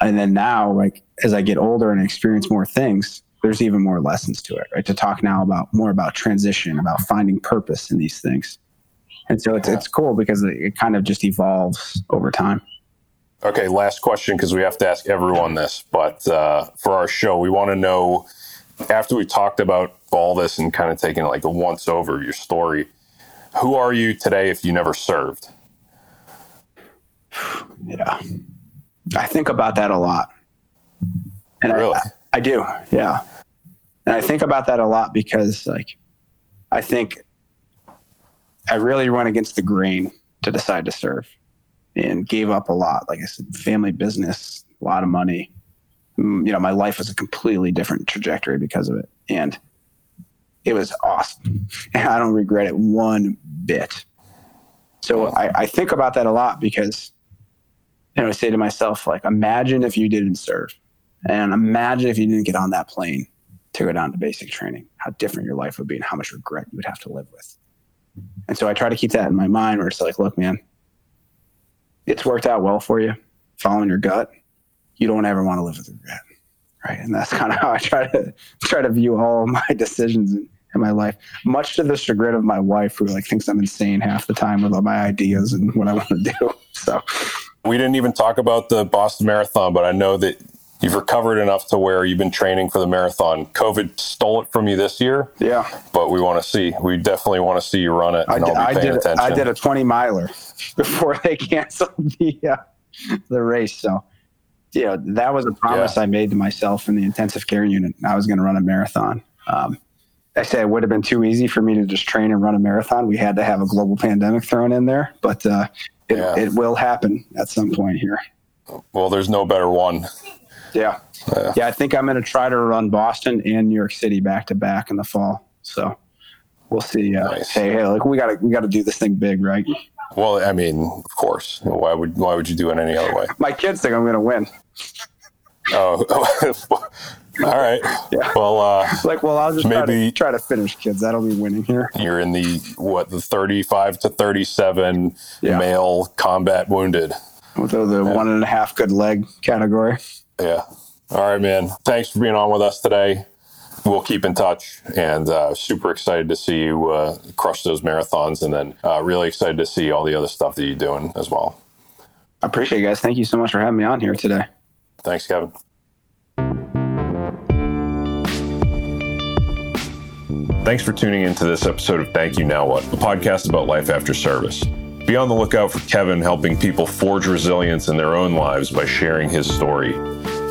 And then now, like as I get older and experience more things, there's even more lessons to it, right? To talk now about more about transition, about finding purpose in these things. And so it's, yeah. it's cool because it kind of just evolves over time. Okay, last question because we have to ask everyone this. But uh, for our show, we want to know after we talked about all this and kind of taking like a once over of your story, who are you today if you never served? Yeah, I think about that a lot. And really? I, I do, yeah. And I think about that a lot because, like, I think I really went against the grain to decide to serve and gave up a lot. Like I said, family business, a lot of money. Mm, you know, my life was a completely different trajectory because of it. And it was awesome. And I don't regret it one bit. So I, I think about that a lot because, you know, I say to myself, like, imagine if you didn't serve. And imagine if you didn't get on that plane to go down to basic training, how different your life would be and how much regret you would have to live with. And so I try to keep that in my mind where it's like, look, man, it's worked out well for you, following your gut, you don't ever want to live with regret. Right. And that's kind of how I try to try to view all my decisions in, my life, much to the chagrin of my wife, who like thinks I'm insane half the time with all my ideas and what I want to do. So we didn't even talk about the Boston Marathon, but I know that you've recovered enough to where you've been training for the marathon. COVID stole it from you this year. Yeah. But we want to see. We definitely want to see you run it. I did, I did, attention. I did a 20 miler before they canceled the uh, the race. So, you know, that was a promise yeah. I made to myself in the intensive care unit. I was going to run a marathon. Um, I say it would have been too easy for me to just train and run a marathon. We had to have a global pandemic thrown in there, but uh, it, yeah. it will happen at some point here. Well, there's no better one yeah. Yeah. yeah I think I'm going to try to run Boston and New York City back to back in the fall. So we'll see. Uh, nice. Hey, hey, like we got to we got to do this thing big, right? Well, I mean, of course. Why would why would you do it any other way? My kids think I'm going to win. Oh, all right. Yeah. Well, uh, like, well, I'll just maybe try to, try to finish, kids. That'll be winning here. You're in the what the 35 to 37 yeah. male combat wounded with the, the yeah. one and a half good leg category. Yeah. All right, man. Thanks for being on with us today. We'll keep in touch and uh, super excited to see you uh, crush those marathons and then uh, really excited to see all the other stuff that you're doing as well. I appreciate it, guys. Thank you so much for having me on here today. Thanks, Kevin. Thanks for tuning into this episode of Thank You Now What, a podcast about life after service. Be on the lookout for Kevin helping people forge resilience in their own lives by sharing his story.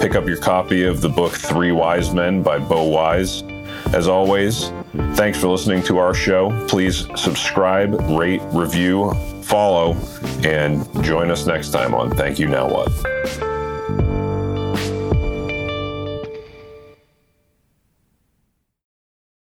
Pick up your copy of the book Three Wise Men by Beau Wise. As always, thanks for listening to our show. Please subscribe, rate, review, follow, and join us next time on Thank You Now What.